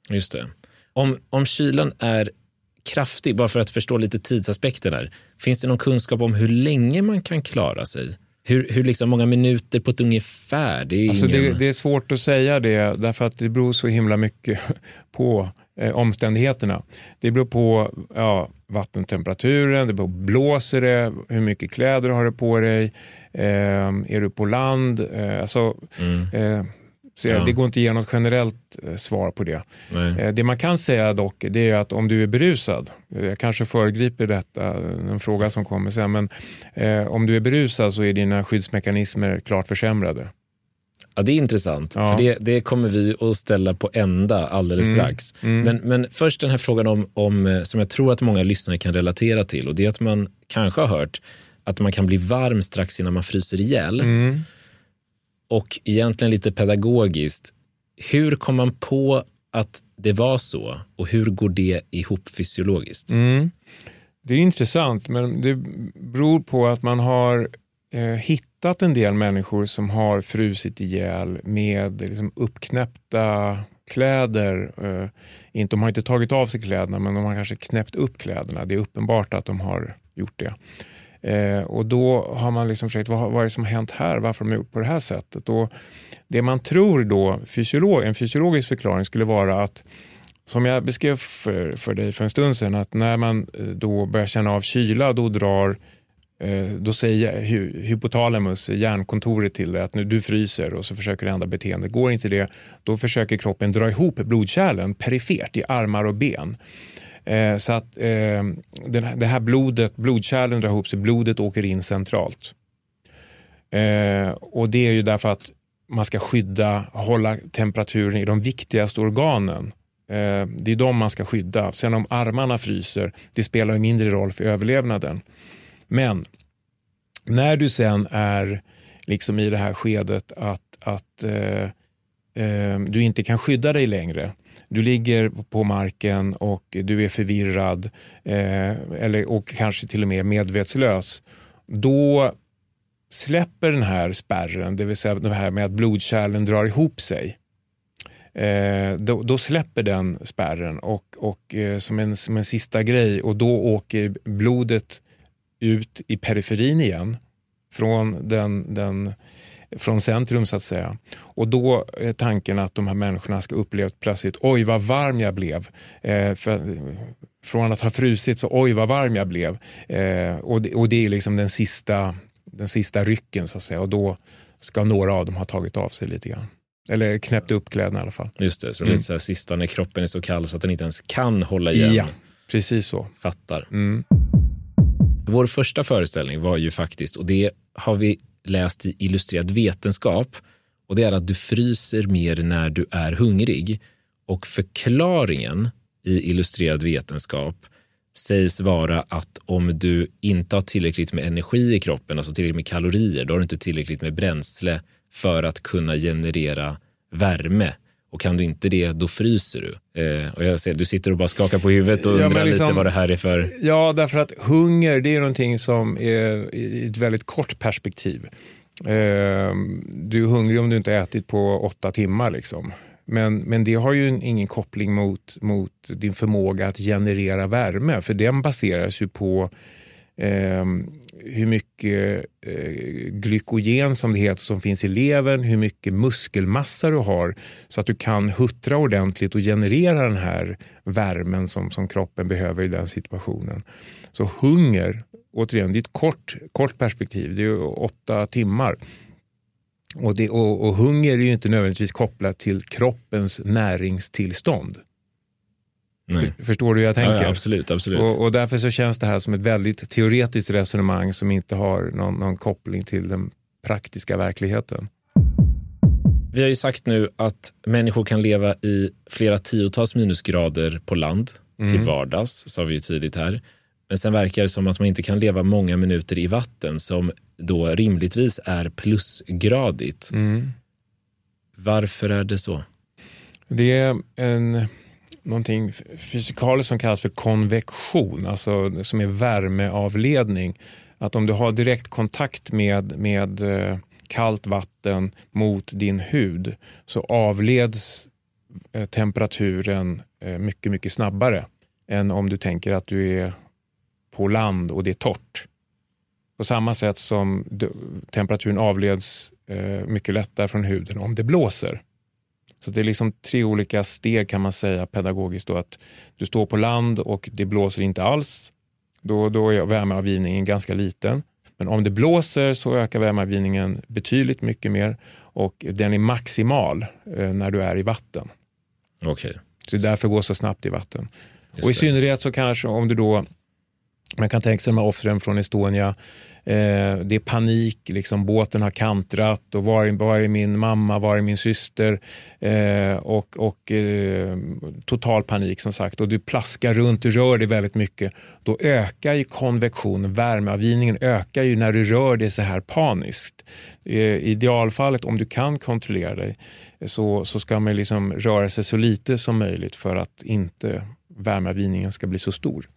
Just det. Om, om kylan är kraftig, bara för att förstå lite tidsaspekten där. Finns det någon kunskap om hur länge man kan klara sig? Hur, hur liksom många minuter på ett ungefär? Det är, alltså ingen... det, det, är svårt att säga det därför att det beror så himla mycket *laughs* på eh, omständigheterna. Det beror på ja, vattentemperaturen, det beror på blåser det, hur mycket kläder har du på dig, eh, är du på land? Eh, alltså, mm. Eh, så ja. Det går inte att ge något generellt eh, svar på det. Eh, det man kan säga dock det är att om du är berusad, jag kanske föregriper detta, en fråga som kommer sen, men om du är berusad så är dina skyddsmekanismer klart försämrade. Ja, det är intressant, ja. för det, det, kommer vi att ställa på ända alldeles mm. strax. Mm. Men, men först den här frågan om, om, som jag tror att många lyssnare kan relatera till och det är att man kanske har hört att man kan bli varm strax innan man fryser ihjäl. Mm. Och egentligen lite pedagogiskt, hur kom man på att det var så och hur går det ihop fysiologiskt? Mm. Det är intressant, men det beror på att man har eh, Eh, hittat en del människor som har frusit ihjäl med liksom, uppknäppta kläder. Eh, inte, de har inte tagit av sig kläderna, men de har kanske knäppt upp kläderna. Det är uppenbart att de har gjort det. Eh, och då har man liksom försökt, vad, vad är det som har hänt här? Varför har de gjort på det här sättet? Och det man tror då, fysiolog, en fysiologisk förklaring skulle vara att som jag beskrev för, för dig för en stund sedan, att när man eh, då börjar känna av kyla då drar eh, Eh, då säger hypotalamus, hjärnkontoret till dig att nu du fryser och så försöker du ändra beteende. Går inte det, då försöker kroppen dra ihop blodkärlen perifert i armar och ben. Eh, så att eh, det här blodet, blodkärlen drar ihop sig, blodet åker in centralt. Eh, och det är ju därför att man ska skydda, hålla temperaturen i de viktigaste organen. Eh, det är de man ska skydda. Sen om armarna fryser, det spelar mindre roll för överlevnaden. Men när du sen är liksom i det här skedet att, att eh, eh, du inte kan skydda dig längre, du ligger på marken och du är förvirrad eh, eller, och kanske till och med medvetslös. Då släpper den här spärren, det vill säga det här med att blodkärlen drar ihop sig. Eh, då, då, släpper den spärren och, och eh, som, en, som en sista grej och då åker blodet ut i periferin igen från den, den från centrum så att säga. Och då är tanken att de här människorna ska uppleva plötsligt, oj vad varm jag blev. Eh, för, från att ha frusit så oj vad varm jag blev. Eh, och, det, och det är liksom den sista, den sista rycken så att säga och då ska några av dem ha tagit av sig lite grann. Eller knäppt upp kläderna i alla fall. Just det, så mm. lite så här sista när kroppen är så kall så att den inte ens kan hålla igen. Ja, precis så. Fattar. Mm. Vår första föreställning var ju faktiskt, och det har vi läst i Illustrerad vetenskap och det är att du fryser mer när du är hungrig. Och förklaringen i Illustrerad vetenskap sägs vara att om du inte har tillräckligt med energi i kroppen, alltså tillräckligt med kalorier, då har du inte tillräckligt med bränsle för att kunna generera värme. Och kan du inte det, då fryser du. Eh, och jag ser, du sitter och bara skakar på huvudet och ja, undrar liksom, lite vad det här är för... Ja, därför att hunger det är någonting som är i ett väldigt kort perspektiv. Eh, du är hungrig om du inte ätit på åtta timmar. Liksom. Men, men det har ju ingen koppling mot, mot din förmåga att generera värme, för den baseras ju på eh, hur mycket eh, glykogen som det heter som finns i levern, hur mycket muskelmassa du har så att du kan huttra ordentligt och generera den här värmen som, som kroppen behöver i den situationen. Så hunger, återigen, det är ett kort, kort perspektiv, det är åtta timmar. Och, det, och, och, hunger är ju inte nödvändigtvis kopplat till kroppens näringstillstånd. Nej. Förstår du hur jag tänker? Ja, ja, absolut. absolut. Och, och, därför så känns det här som ett väldigt teoretiskt resonemang som inte har någon, någon koppling till den praktiska verkligheten. Vi har ju sagt nu att människor kan leva i flera tiotals minusgrader på land mm. till vardags, sa vi ju tidigt här. Men sen verkar det som att man inte kan leva många minuter i vatten som då rimligtvis är plusgradigt. Mm. Varför är det så? Det är en, någonting fysikaliskt som kallas för konvektion, alltså som är värmeavledning. Att om du har direkt kontakt med, med eh, kallt vatten mot din hud så avleds eh, temperaturen eh, mycket, mycket snabbare än om du tänker att du är på land och det är torrt. På samma sätt som temperaturen avleds mycket lättare från huden om det blåser. Så det är liksom tre olika steg kan man säga pedagogiskt. Då, att du står på land och det blåser inte alls. Då, då är värmeavgivningen ganska liten. Men om det blåser så ökar värmeavgivningen betydligt mycket mer och den är maximal eh, när du är i vatten. Okay. Så det är därför det går så snabbt i vatten. Just och I det. synnerhet så kanske om du då man kan tänka sig de här offren från Estonia. Eh, det är panik, liksom, båten har kantrat och var är, var är min mamma, var är min syster? Eh, och och eh, total panik som sagt och du plaskar runt, du rör dig väldigt mycket. Då ökar ju konvektion, värmeavgivningen ökar ju när du rör dig så här paniskt. I idealfallet, om du kan kontrollera dig, så, så ska man liksom röra sig så lite som möjligt för att inte värmeavgivningen ska bli så stor.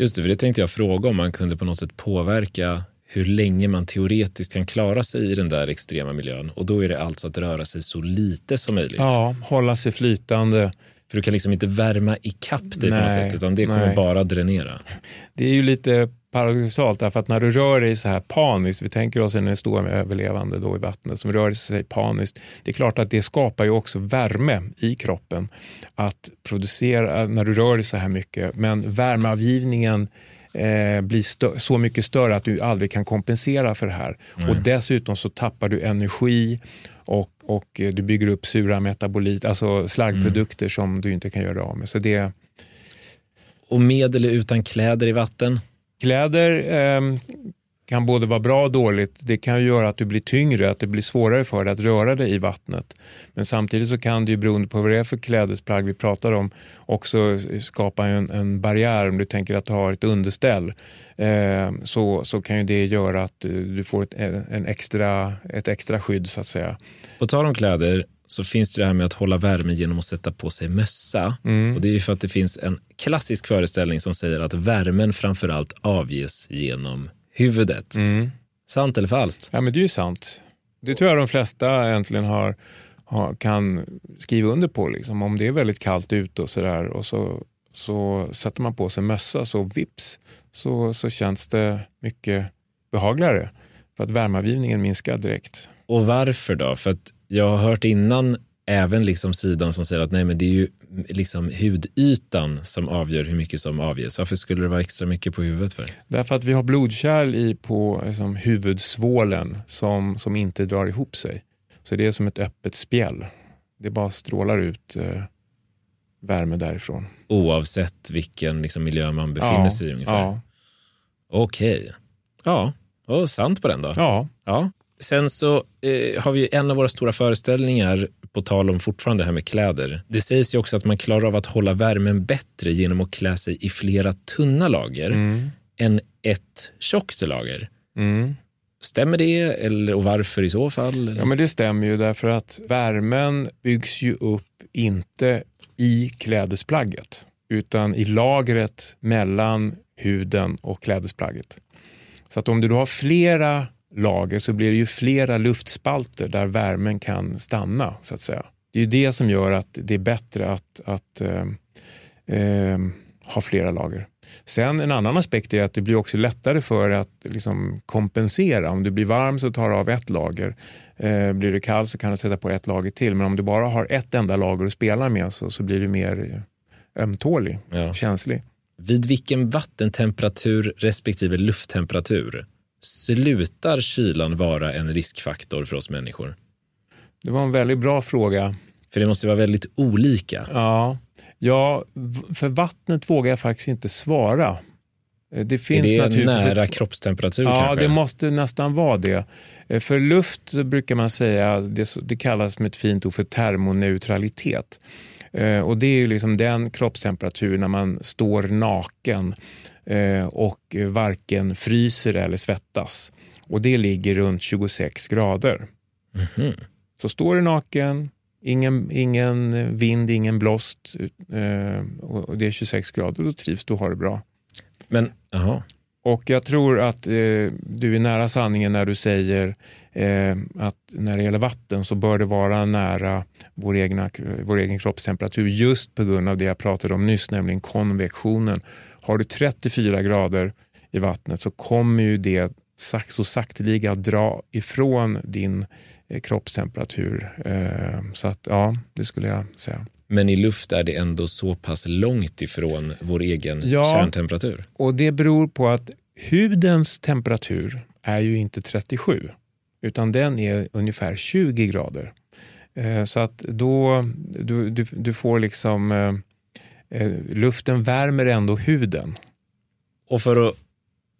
Just det, för det tänkte jag fråga om man kunde på något sätt påverka hur länge man teoretiskt kan klara sig i den där extrema miljön. Och då är det alltså att röra sig så lite som möjligt. Ja, hålla sig flytande. För du kan liksom inte värma ikapp dig nej, på något sätt, utan det kommer nej. bara dränera. *laughs* Det är ju lite paradoxalt därför att när du rör dig så här paniskt, vi tänker oss en stor överlevande då i vattnet som rör sig paniskt, det är klart att det skapar ju också värme i kroppen att producera när du rör dig så här mycket, men värmeavgivningen eh, blir så mycket större att du aldrig kan kompensera för det här. Mm. Och dessutom så tappar du energi och, och du bygger upp sura metabolit, alltså slaggprodukter mm. som du inte kan göra av med. Så det... Och med eller utan kläder i vatten? Kläder eh, kan både vara bra och dåligt. Det kan göra att du blir tyngre, att det blir svårare för dig att röra dig i vattnet. Men samtidigt så kan det ju beroende på vad det är för klädesplagg vi pratar om också skapa en, en barriär. Om du tänker att du har ett underställ eh, så, så kan ju det göra att du får ett, en extra, ett extra skydd så att säga. På tal om kläder, så finns det det här med att hålla värme genom att sätta på sig mössa. Mm. Och Det är för att det finns en klassisk föreställning som säger att värmen framförallt avges genom huvudet. Mm. Sant eller falskt? Ja, men det är ju sant. Det tror jag de flesta egentligen har, har kan skriva under på. Liksom. Om det är väldigt kallt ute och sådär och så, så sätter man på sig mössa så vips så, så känns det mycket behagligare för att värmeavgivningen minskar direkt. Och varför då? För att jag har hört innan även liksom sidan som säger att nej, men det är ju liksom hudytan som avgör hur mycket som avges. Varför skulle det vara extra mycket på huvudet? för? Därför att vi har blodkärl i på liksom, huvudsvålen som, som inte drar ihop sig. Så det är som ett öppet spjäll. Det bara strålar ut eh, värme därifrån. Oavsett vilken liksom, miljö man befinner ja, sig i ungefär? Ja. Okej. Okay. Ja, och sant på den då. Ja. ja. Sen så eh, har vi en av våra stora föreställningar, på tal om fortfarande det här med kläder. Det sägs ju också att man klarar av att hålla värmen bättre genom att klä sig i flera tunna lager mm. än ett tjockt lager. Mm. Stämmer det eller, och varför i så fall? Ja, men det stämmer ju därför att värmen byggs ju upp inte i klädesplagget utan i lagret mellan huden och klädesplagget. Så att om du har flera lager så blir det ju flera luftspalter där värmen kan stanna. så att säga. Det är ju det som gör att det är bättre att, att eh, eh, ha flera lager. Sen en annan aspekt är att det blir också lättare för att liksom kompensera. Om du blir varm så tar du av ett lager. Eh, blir du kall så kan du sätta på ett lager till. Men om du bara har ett enda lager att spela med så, så blir du mer ömtålig, ja. känslig. Vid vilken vattentemperatur respektive lufttemperatur slutar kylan vara en riskfaktor för oss människor? Det var en väldigt bra fråga. För det måste vara väldigt olika. Ja, ja för vattnet vågar jag faktiskt inte svara. Eh, det finns är det nära ett... kroppstemperatur? Ja, kanske? det måste nästan vara det. Eh, för luft brukar man säga, det, det kallas med ett fint ord för termoneutralitet. Eh, och Det är ju liksom den kroppstemperatur när man står naken och varken fryser eller svettas. Och Det ligger runt 26 grader. Mm -hmm. Så står du naken, ingen, ingen vind, ingen blåst och det är 26 grader, då trivs du och har det bra. Men, aha. Och jag tror att eh, du är nära sanningen när du säger eh, att när det gäller vatten så bör det vara nära vår, egna, vår egen kroppstemperatur just på grund av det jag pratade om nyss, nämligen konvektionen. Har du 34 grader i vattnet så kommer ju det så sakteliga dra ifrån din eh, kroppstemperatur. Eh, så att ja, det skulle jag säga. Men i luft är det ändå så pass långt ifrån vår egen ja, kärntemperatur. Och det beror på att hudens temperatur är ju inte 37 utan den är ungefär 20 grader. Eh, så att då du, du, du får liksom eh, eh, luften värmer ändå huden. Och för att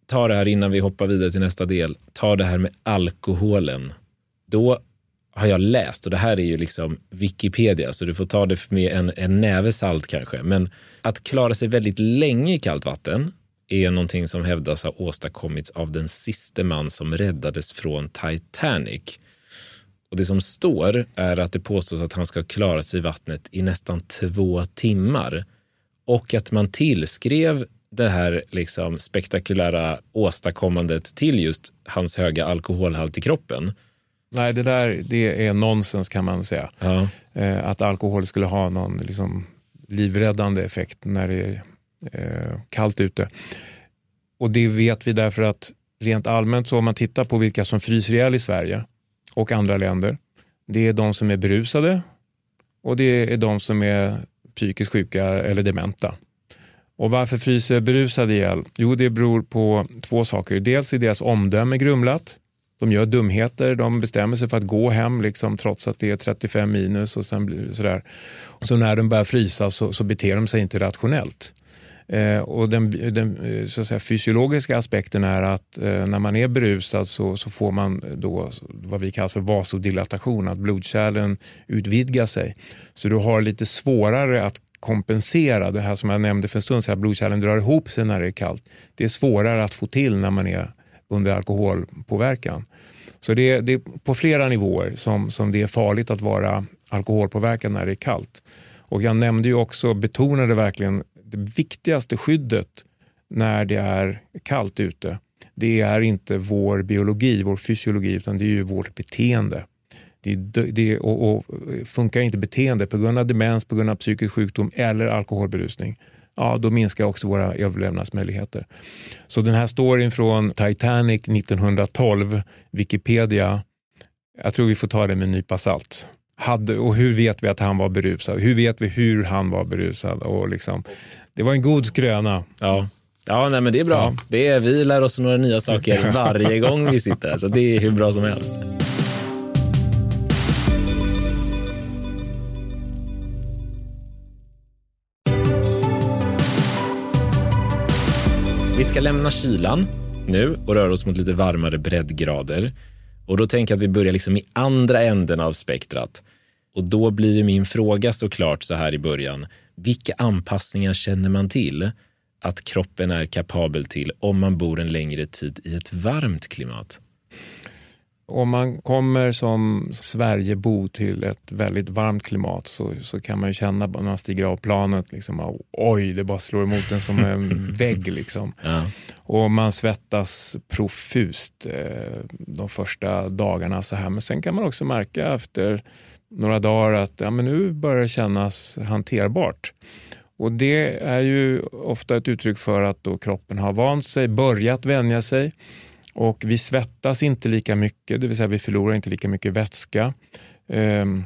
ta det här innan vi hoppar vidare till nästa del, ta det här med alkoholen. Då har jag läst, och det här är ju liksom Wikipedia, så du får ta det med en, en näve salt kanske. Men att klara sig väldigt länge i kallt vatten är någonting som hävdas ha åstadkommits av den siste man som räddades från Titanic. Och Det som står är att det påstås att han ska ha klarat sig i vattnet i nästan två timmar och att man tillskrev det här liksom spektakulära åstadkommandet till just hans höga alkoholhalt i kroppen. Nej, det där det är nonsens kan man säga. Ja. Eh, att alkohol skulle ha någon liksom, livräddande effekt när det är eh, kallt ute. Och det vet vi därför att rent allmänt så om man tittar på vilka som fryser ihjäl i Sverige och andra länder. Det är de som är berusade och det är de som är psykiskt sjuka eller dementa. Och varför fryser berusade ihjäl? Jo, det beror på två saker. Dels är deras omdöme grumlat de gör dumheter, de bestämmer sig för att gå hem liksom, trots att det är 35 minus. och sen blir det sådär. Så när de börjar frysa så, så beter de sig inte rationellt. Eh, och den, den eh, så att säga, fysiologiska aspekten är att eh, när man är berusad så, så, får man då vad vi kallar för vasodilatation, att blodkärlen utvidgar sig. Så du har lite svårare att kompensera det här som jag nämnde för en stund sedan, att blodkärlen drar ihop sig när det är kallt. Det är svårare att få till när man är under alkoholpåverkan. Så det är, det är på flera nivåer som, som det är farligt att vara alkoholpåverkad när det är kallt. Och jag nämnde ju också, betonade verkligen det viktigaste skyddet när det är kallt ute. Det är inte vår biologi, vår fysiologi, utan det är ju vårt beteende. Det, det, och, och funkar inte beteende på grund av demens, på grund av psykisk sjukdom eller alkoholberusning, ja, då minskar också våra överlevnadsmöjligheter. Så den här storyn från Titanic 1912, Wikipedia, jag tror vi får ta det med en nypa salt. Hade, och hur vet vi att han var berusad? Hur vet vi hur han var berusad? Och liksom, det var en god skröna. Ja. Ja, nej, men det är bra. Ja. Det är, vi lär oss några nya saker *laughs* varje gång vi sitter så det är hur bra som helst. Vi ska lämna kylan nu och röra oss mot lite varmare breddgrader. Och då tänker jag att vi börjar liksom i andra änden av spektrat. Och då blir ju min fråga såklart så här i början. Vilka anpassningar känner man till att kroppen är kapabel till om man bor en längre tid i ett varmt klimat? Om man kommer som Sverigebo till ett väldigt varmt klimat så, så kan man ju känna när man stiger av planet, liksom, oj, det bara slår emot en som en *laughs* vägg. Liksom. Ja. Och man svettas profust eh, de första dagarna. så här. Men sen kan man också märka efter några dagar att ja, men nu börjar det kännas hanterbart. Och Det är ju ofta ett uttryck för att då kroppen har vant sig, börjat vänja sig och vi svettas inte lika mycket, det vill säga vi förlorar inte lika mycket vätska. Um,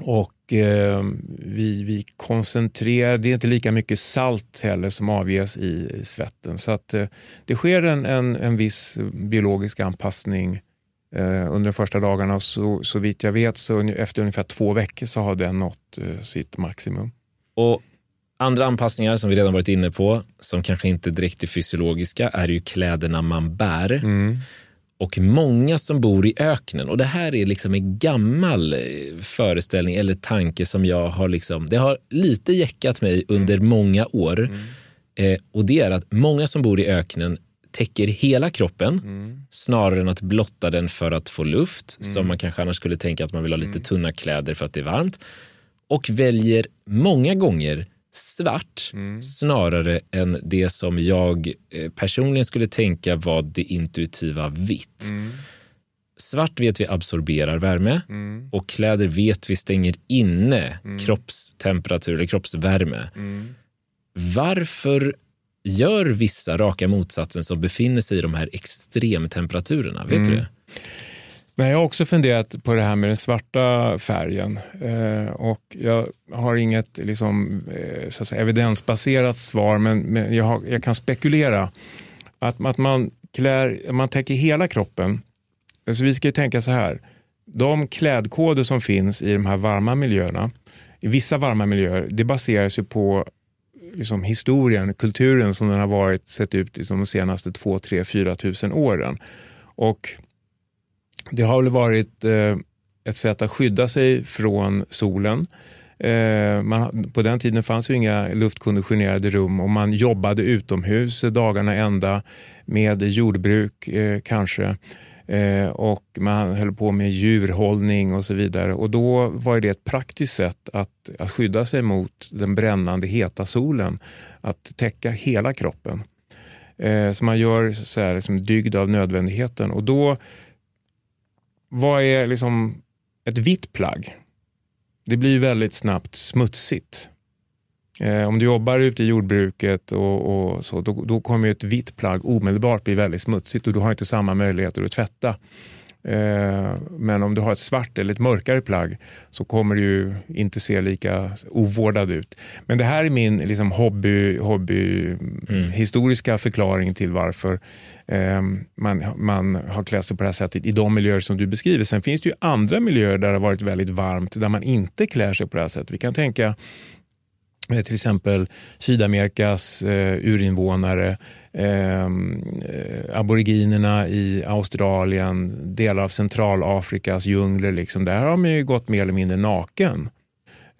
och eh, vi, vi koncentrerar, det är inte lika mycket salt heller som avges i, i svetten. Så att eh, det sker en, en, en viss biologisk anpassning eh, under de första dagarna. Så, så vitt jag vet så efter ungefär två veckor så har den nått eh, sitt maximum. Och Andra anpassningar som vi redan varit inne på, som kanske inte direkt är fysiologiska, är ju kläderna man bär. Mm. Och många som bor i öknen, och det här är liksom en gammal eh, föreställning eller tanke som jag har, liksom, det har lite jäckat mig under mm. många år. Mm. Eh, och det är att många som bor i öknen täcker hela kroppen mm. snarare än att blotta den för att få luft, som mm. man kanske annars skulle tänka att man vill ha lite mm. tunna kläder för att det är varmt. Och väljer många gånger svart mm. snarare än det som jag eh, personligen skulle tänka var det intuitiva vitt. Mm. Svart vet vi absorberar värme mm. och kläder vet vi stänger inne mm. kroppstemperatur eller kroppsvärme. Mm. Varför gör vissa raka motsatsen som befinner sig i de här extremtemperaturerna? Vet du mm. det? Men jag har också funderat på det här med den svarta färgen eh, och jag har inget liksom, eh, så att säga, evidensbaserat svar men, men jag, har, jag, kan spekulera att, att man, klär, man täcker hela kroppen. Så vi ska tänka så här, de klädkoder som finns i de här varma miljöerna, i vissa varma miljöer, det baseras ju på liksom, historien, kulturen som den har varit, sett ut liksom, de senaste 2, 3, 4 tusen åren. Och det har väl varit eh, ett sätt att skydda sig från solen. Eh, man, på den tiden fanns ju inga luftkonditionerade rum och man jobbade utomhus dagarna ända med jordbruk eh, kanske. Eh, och man höll på med djurhållning och så vidare. Och Då var det ett praktiskt sätt att, att skydda sig mot den brännande heta solen. Att täcka hela kroppen. Eh, så man gör så här, liksom dygd av nödvändigheten. Och då vad är liksom ett vitt plagg? Det blir väldigt snabbt smutsigt. Eh, om du jobbar ute i jordbruket och, och så, då, då, kommer ett vitt plagg omedelbart bli väldigt smutsigt och du har inte samma möjligheter att tvätta. Eh, men om du har ett svart eller ett mörkare plagg så kommer ju inte se lika ovårdad ut. Men det här är min liksom, hobby, hobby mm. historiska förklaring till varför eh, man, man har klätt sig på det här sättet i de miljöer som du beskriver. Sen finns det ju andra miljöer där det har varit väldigt varmt där man inte klär sig på det här sättet. Vi kan tänka till exempel Sydamerikas eh, urinvånare, ehm, eh, aboriginerna i Australien, delar av Centralafrikas djungler. Liksom. Där har man ju gått mer eller mindre naken.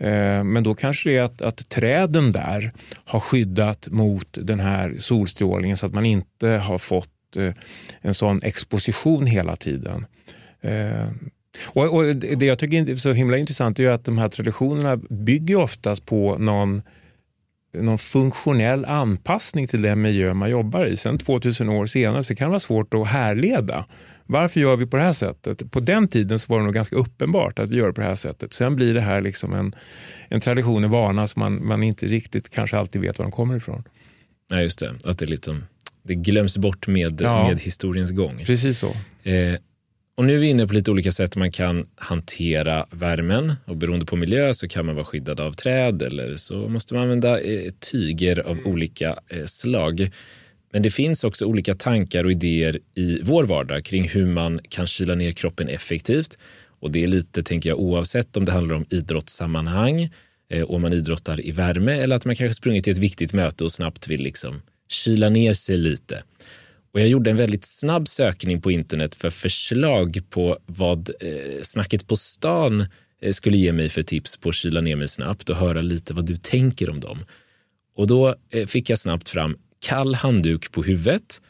Eh, men då kanske det är att, att träden där har skyddat mot den här solstrålningen så att man inte har fått eh, en sån exposition hela tiden. Eh, och, och, Det jag tycker är så himla intressant är att de här traditionerna bygger oftast på någon, någon funktionell anpassning till den miljö man jobbar i. Sen 2000 år senare så kan det vara svårt att härleda. Varför gör vi på det här sättet? På den tiden så var det nog ganska uppenbart att vi gör på det här sättet. Sen blir det här liksom en, en tradition, en vana som man, man inte riktigt kanske alltid vet var de kommer ifrån. Nej, just det. Att det, lite, det glöms bort med, ja, med historiens gång. Precis så. Eh, och nu är vi inne på lite olika sätt man kan hantera värmen och beroende på miljö så kan man vara skyddad av träd eller så måste man använda eh, tyger av olika eh, slag. Men det finns också olika tankar och idéer i vår vardag kring hur man kan kyla ner kroppen effektivt. Och det är lite, tänker jag, oavsett om det handlar om idrottssammanhang, eh, om man idrottar i värme eller att man kanske sprungit till ett viktigt möte och snabbt vill liksom kyla ner sig lite. Och jag gjorde en väldigt snabb sökning på internet för förslag på vad eh, snacket på stan eh, skulle ge mig för tips på att kyla ner mig snabbt och höra lite vad du tänker om dem. Och då eh, fick jag snabbt fram kall handduk på huvudet,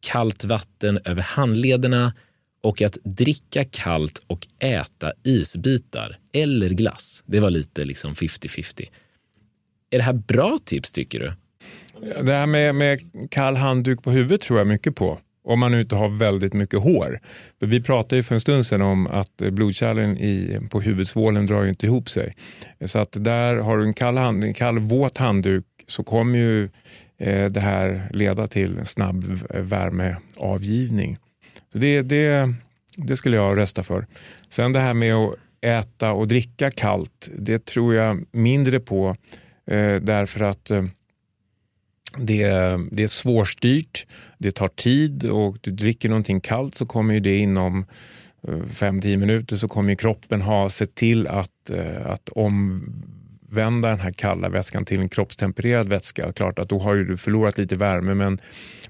kallt vatten över handlederna och att dricka kallt och äta isbitar eller glass. Det var lite liksom 50-50. Är det här bra tips tycker du? Det här med, med kall handduk på huvudet tror jag mycket på. Om man nu inte har väldigt mycket hår. För vi pratade ju för en stund sedan om att blodkärlen i, på huvudsvålen drar ju inte ihop sig. Så att där har du en kall, hand, en kall våt handduk så kommer ju eh, det här leda till snabb värmeavgivning. Så det, det, det skulle jag rösta för. Sen det här med att äta och dricka kallt, det tror jag mindre på eh, därför att eh, det, det är svårstyrt, det tar tid och du dricker någonting kallt så kommer det inom eh, 5-10 minuter så kommer kroppen ha sett till att, eh, att omvända den här kalla vätskan till en kroppstempererad vätska. Klart att då har du förlorat lite värme men,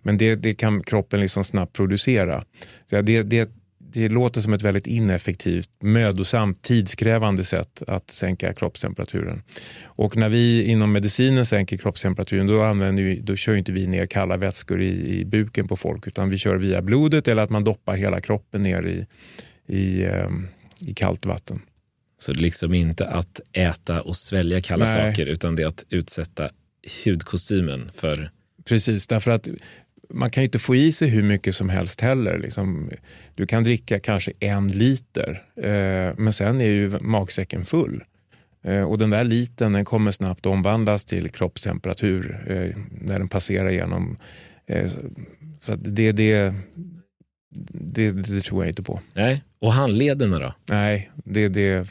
men det, det kan kroppen liksom snabbt producera. Så det, det, det låter som ett väldigt ineffektivt, mödosamt, tidskrävande sätt att sänka kroppstemperaturen. Och när vi inom medicinen sänker kroppstemperaturen då, använder vi, då kör inte vi ner kalla vätskor i, i buken på folk utan vi kör via blodet eller att man doppar hela kroppen ner i, i, um, i kallt vatten. Så det är liksom inte att äta och svälja kalla Nej. saker utan det är att utsätta hudkostymen för Precis, därför att man kan inte få i sig hur mycket som helst heller. Liksom, du kan dricka kanske en liter, eh, men sen är ju magsäcken full. Eh, och den där liten den kommer snabbt omvandlas till kroppstemperatur eh, när den passerar igenom. Eh, så det, det, det, det, tror jag inte på. Nej, och handlederna då? Nej, det... det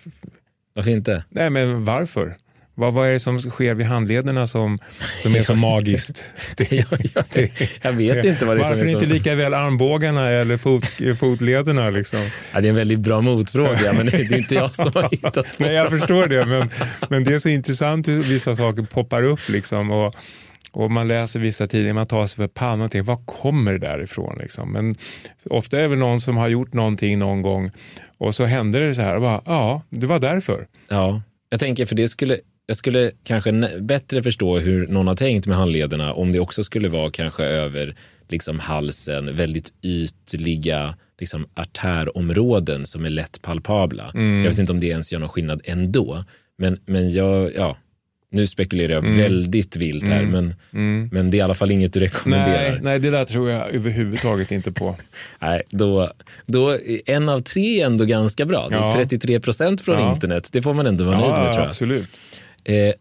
Varför inte? Nej, men varför? Vad, vad är det som sker vid handlederna som, som är så *laughs* magiskt? *laughs* Det, jag, jag, jag vet inte vad det är Varför som är inte så... lika väl armbågarna eller fot, fotlederna? Liksom? Ja, det är en väldigt bra motfråga, *laughs* men det är inte jag som har hittat på Nej, Jag förstår det, men, men det är så intressant hur vissa saker poppar upp. Liksom, och, och man läser vissa tidningar, man tar sig för pannan och tänker, var kommer det där ifrån? Liksom? Men ofta är det någon som har gjort någonting någon gång och så händer det så här, och bara, ja, det var därför. Ja, jag tänker för det skulle jag skulle kanske bättre förstå hur någon har tänkt med handlederna om det också skulle vara kanske över liksom halsen, väldigt ytliga liksom artärområden som är lätt palpabla. Mm. Jag vet inte om det ens gör någon skillnad ändå. Men, men jag, ja, nu spekulerar jag mm. väldigt vilt här, mm. Men, mm. men det är i alla fall inget du rekommenderar. Nej, nej, det där tror jag överhuvudtaget inte på. *laughs* nej, då, då, en av tre är ändå ganska bra. Ja. 33 procent från ja. internet, det får man ändå vara ja, nöjd med tror jag. Absolut. Eh,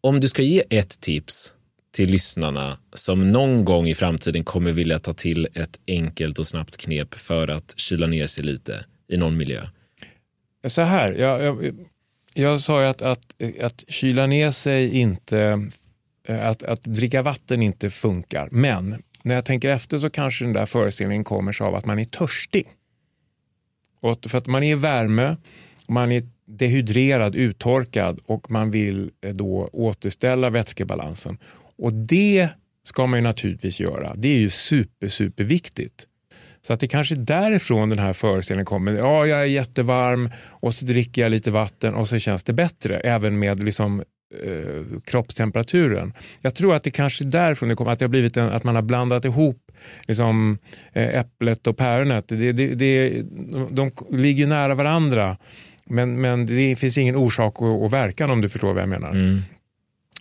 om du ska ge ett tips till lyssnarna som någon gång i framtiden kommer vilja ta till ett enkelt och snabbt knep för att kyla ner sig lite i någon miljö? Så här, jag, jag, jag sa ju att, att, att kyla ner sig inte, eh, att, att dricka vatten inte funkar. Men när jag tänker efter så kanske den där föreställningen kommer sig av att man är törstig. Och för att man är i värme, man är dehydrerad, uttorkad och man vill eh, då återställa vätskebalansen. Och det ska man ju naturligtvis göra. Det är ju super, superviktigt. Så att det kanske är därifrån den här föreställningen kommer. Ja, jag är jättevarm och så dricker jag lite vatten och så känns det bättre, även med liksom, eh, kroppstemperaturen. Jag tror att det kanske är därifrån det kommer, att, det har blivit en, att man har blandat ihop liksom, eh, äpplet och päronet. Det, det, det, de, de ligger nära varandra. Men, men det finns ingen orsak och, och verkan om du förstår vad jag menar. Mm.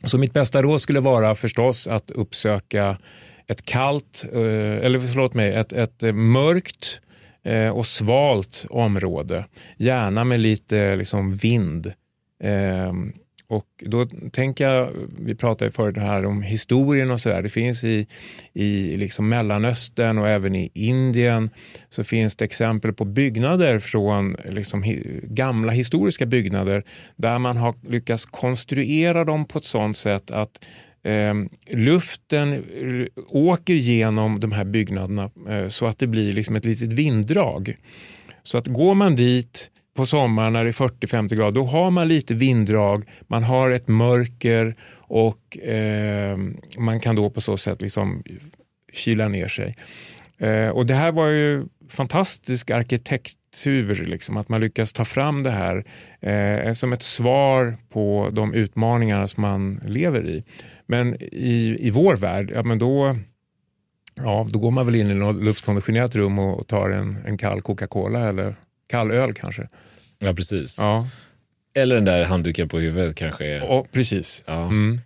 Så mitt bästa råd skulle vara förstås att uppsöka ett kallt, eh, eller förlåt mig, ett, ett mörkt eh, och svalt område. Gärna med lite liksom vind. Och då tänker jag, vi pratade förut här om historien och sådär. Det finns i, i liksom Mellanöstern och även i Indien så finns det exempel på byggnader från liksom hi, gamla historiska byggnader där man har lyckats konstruera dem på ett sådant sätt att eh, luften åker genom de här byggnaderna eh, så att det blir liksom ett litet vinddrag. Så att går man dit på sommaren när det är 40-50 grader, då har man lite vinddrag, man har ett mörker och eh, man kan då på så sätt liksom kyla ner sig. Eh, och Det här var ju fantastisk arkitektur, liksom, att man lyckas ta fram det här eh, som ett svar på de utmaningar som man lever i. Men i, i vår värld, ja, men då Ja, då går man väl in i något luftkonditionerat rum och tar en, en kall Coca-Cola eller kall öl kanske. Ja, precis. Ja, Eller den där handduken på huvudet kanske. och, precis. Ja. Mm.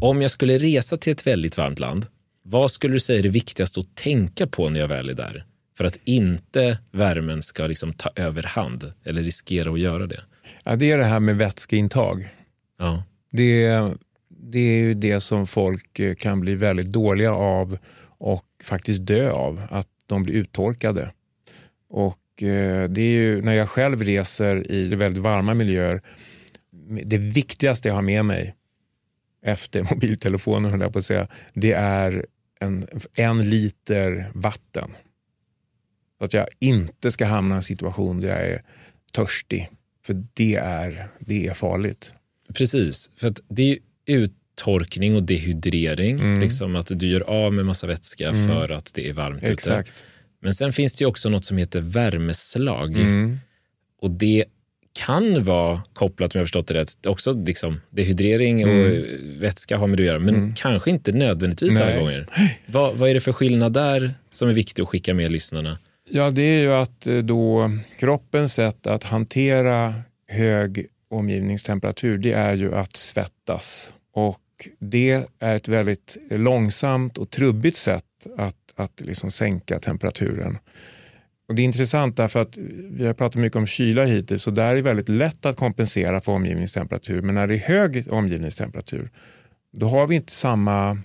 Om jag skulle resa till ett väldigt varmt land, vad skulle du säga är det viktigaste att tänka på när jag väl är där? För att inte värmen ska liksom ta överhand eller riskera att göra det. Ja, det är det här med vätskeintag. Ja, Det, det är ju det som folk eh, kan bli väldigt dåliga av och faktiskt dö av, att de blir uttorkade. Och det är ju när jag själv reser i väldigt varma miljöer, det viktigaste jag har med mig efter *laughs* mobiltelefonen, höll jag på att säga, det är en, en liter vatten. Så att jag inte ska hamna i en situation där jag är törstig, för det är, det är farligt. precis. För att det är uttorkning och dehydrering. Mm. Liksom att du gör av med massa vätska för att det är varmt ute. Men sen finns det också något som heter värmeslag. Mm. Och det kan vara kopplat, om jag förstått det rätt, också liksom dehydrering och vätska har med det att göra, men kanske inte nödvändigtvis alla Nej. gånger. Vad, vad är det för skillnad där som är viktigt att skicka med lyssnarna? Ja, det är ju att eh, då kroppens sätt att hantera hög omgivningstemperatur, det är ju att svettas. Och det är ett väldigt långsamt och trubbigt sätt att, att liksom sänka temperaturen. Och det är intressant därför att vi har pratat mycket om kyla hittills och där är det väldigt lätt att kompensera för omgivningstemperatur. Men när det är hög omgivningstemperatur, då har vi inte samma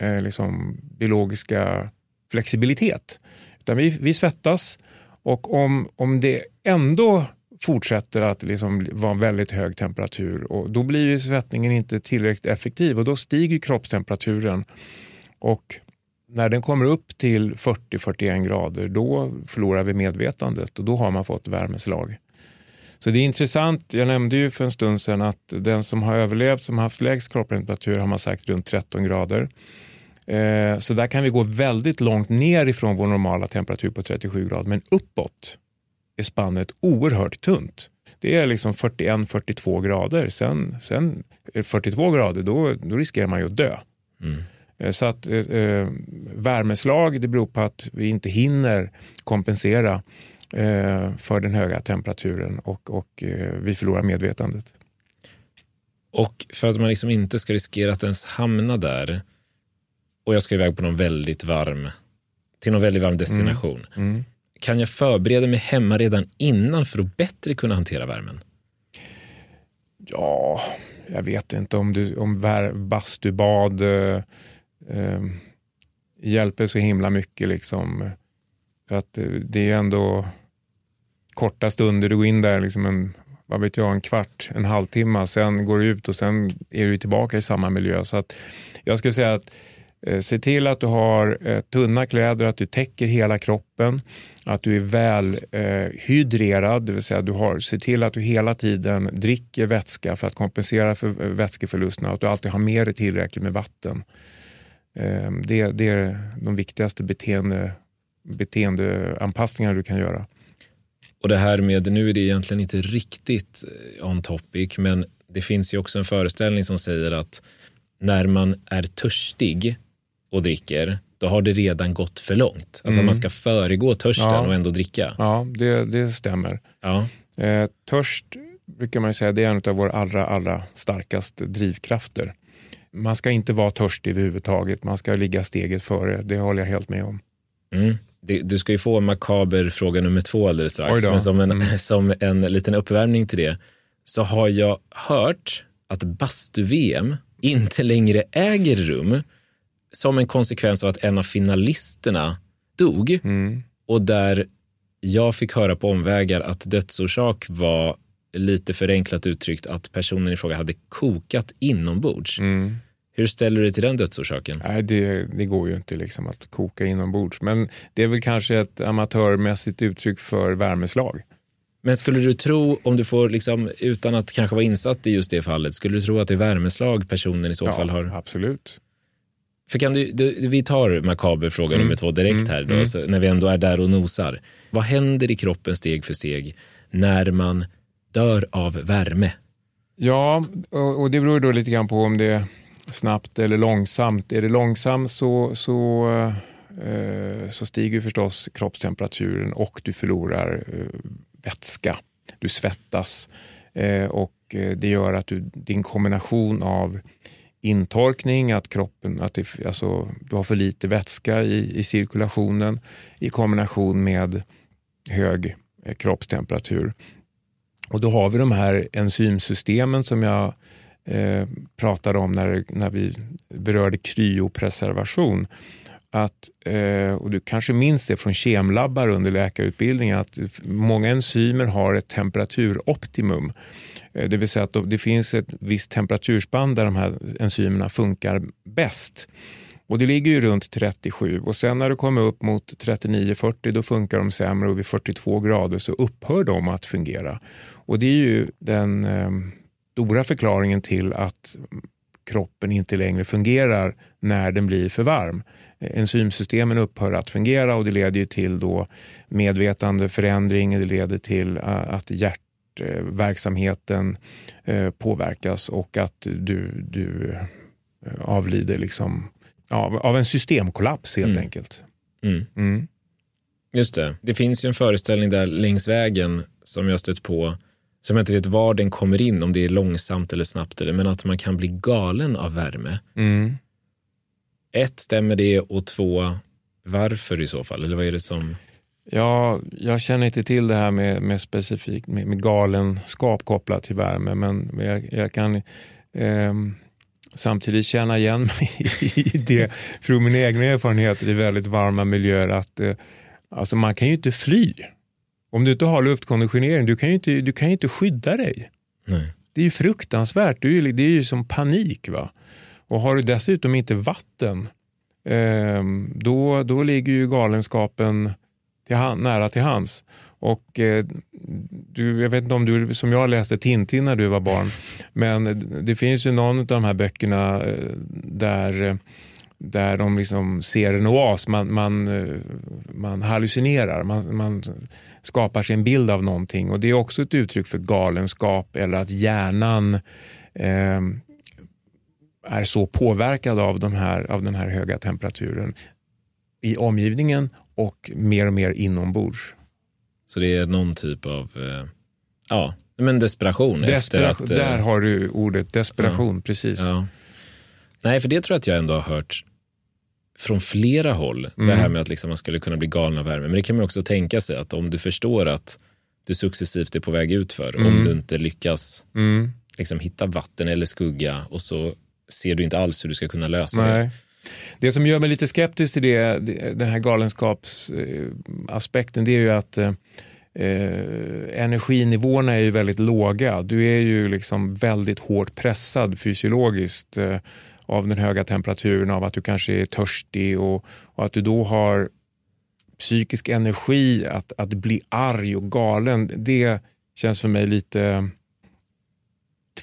eh, liksom, biologiska flexibilitet. Utan vi, vi svettas och om, om det ändå fortsätter att liksom vara väldigt hög temperatur och då blir ju svettningen inte tillräckligt effektiv och då stiger kroppstemperaturen och när den kommer upp till 40-41 grader då förlorar vi medvetandet och då har man fått värmeslag. Så det är intressant, jag nämnde ju för en stund sedan att den som har överlevt som har haft lägst kroppstemperatur har man sagt runt 13 grader. Eh, Så där kan vi gå väldigt långt ner ifrån vår normala temperatur på 37 grader men uppåt är spannet oerhört tunt. Det är liksom 41-42 grader. Sen, sen eh, 42 grader, då, då riskerar man ju att dö. Mm. Så att eh, eh, värmeslag det beror på att vi inte hinner kompensera eh, för den höga temperaturen och, och eh, vi förlorar medvetandet. Och för att man liksom inte ska riskera att ens hamna där och jag ska iväg på någon väldigt varm, till någon väldigt varm destination. Mm. Kan jag förbereda mig hemma redan innan för att bättre kunna hantera värmen? Ja, jag vet inte om, du, om bastubad eh, hjälper så himla mycket. Liksom. För att eh, det är ju ändå korta stunder. Du går in där liksom en, vad vet jag, en kvart, en halvtimme. Sen går du ut och sen är du tillbaka i samma miljö. Så att jag skulle säga att eh, se till att du har eh, tunna kläder, att du täcker hela kroppen, att du är väl eh, hydrerad, det vill säga du har, se till att du hela tiden dricker vätska för att kompensera för eh, vätskeförlusterna att du alltid har med dig tillräckligt med vatten. Eh, det, det är de viktigaste beteende, beteendeanpassningar du kan göra. Och det här med, nu är det egentligen inte riktigt eh, on topic, men det finns ju också en föreställning som säger att när man är törstig och dricker, då har det redan gått för långt. Alltså man ska föregå törsten Ja. och ändå dricka. Ja, det, det stämmer. Ja. Eh, törst brukar man ju säga det är en av våra allra, allra starkaste drivkrafter. Man ska inte vara törstig överhuvudtaget, man ska ligga steget före. Det håller jag helt med om. Mm. Du ska ju få makaber fråga nummer två alldeles strax, men som en, Mm. *laughs* som en liten uppvärmning till det så har jag hört att bastu-VM inte längre äger rum som en konsekvens av att en av finalisterna dog Mm. och där jag fick höra på omvägar att dödsorsak var lite förenklat uttryckt att personen i fråga hade kokat inombords. Mm. Hur ställer du dig till den dödsorsaken? Nej, det, det går ju inte liksom att koka inombords. Men det är väl kanske ett amatörmässigt uttryck för värmeslag. Men skulle du tro, om du får, liksom, utan att kanske vara insatt i just det fallet, skulle du tro att det är värmeslag personen i så fall har? absolut. För kan du, du, vi tar makaber fråga nummer två direkt här då, så när vi ändå är där och nosar. Vad händer i kroppen steg för steg när man dör av värme? Ja, och, det beror då lite grann på om det är snabbt eller långsamt. Är det långsamt så, så, eh, så stiger förstås kroppstemperaturen och du förlorar eh, vätska. Du svettas eh, och eh, det gör att du, din kombination av intorkning, att kroppen, att det, alltså, du har för lite vätska i, i cirkulationen i kombination med hög eh, kroppstemperatur. Och då har vi de här enzymsystemen som jag eh, pratade om när, när vi berörde kryopreservation. Att, eh, och du kanske minns det från kemlabbar under läkarutbildningen att många enzymer har ett temperaturoptimum. Eh, det vill säga att det finns ett visst temperaturspann där de här enzymerna funkar bäst. Och Det ligger ju runt 37 och sen när du kommer upp mot 39-40 då funkar de sämre och vid 42 grader så upphör de att fungera. Och Det är ju den eh, stora förklaringen till att kroppen inte längre fungerar när den blir för varm. Enzymsystemen upphör att fungera och det leder till då medvetandeförändring, det leder till eh, att hjärtverksamheten eh, påverkas och att du, du eh, avlider liksom av, av en systemkollaps helt mm. enkelt. Mm. Mm. Just det. Det finns ju en föreställning där längs vägen som jag stött på som jag inte vet var den kommer in, om det är långsamt eller snabbt, men att man kan bli galen av värme. Mm. Ett, stämmer det? Och två, varför i så fall? Eller vad är det som... Ja, jag känner inte till det här med, med specifikt med, med galenskap kopplat till värme, men jag, jag kan eh, samtidigt känna igen mig i det från min egna erfarenhet i väldigt varma miljöer att eh, alltså man kan ju inte fly. Om du inte har luftkonditionering, du kan ju inte, du kan ju inte skydda dig. Nej. Det är ju fruktansvärt, det är ju, det är ju som panik. va. Och har du dessutom inte vatten, eh, då, då ligger ju galenskapen till hand, nära till hands. Och eh, du, jag vet inte om du som jag läste Tintin när du var barn, men det finns ju någon av de här böckerna eh, där, eh, där de liksom ser en oas, man, man, eh, man hallucinerar, man, man skapar sig en bild av någonting. Och det är också ett uttryck för galenskap eller att hjärnan eh, är så påverkad av, de här, av den här höga temperaturen i omgivningen och mer och mer inombords. Så det är någon typ av eh, ja, men desperation? Despera att, där eh, har du ordet desperation, ja, precis. Ja. Nej, för det tror jag att jag ändå har hört från flera håll. Mm. Det här med att liksom man skulle kunna bli galen av värme. Men det kan man också tänka sig att om du förstår att du successivt är på väg ut för mm. om du inte lyckas mm. liksom, hitta vatten eller skugga och så ser du inte alls hur du ska kunna lösa Nej. det det som gör mig lite skeptisk till det, den här galenskapsaspekten, det är ju att eh, energinivåerna är ju väldigt låga. Du är ju liksom väldigt hårt pressad fysiologiskt eh, av den höga temperaturen, av att du kanske är törstig och, och att du då har psykisk energi att, att bli arg och galen. Det känns för mig lite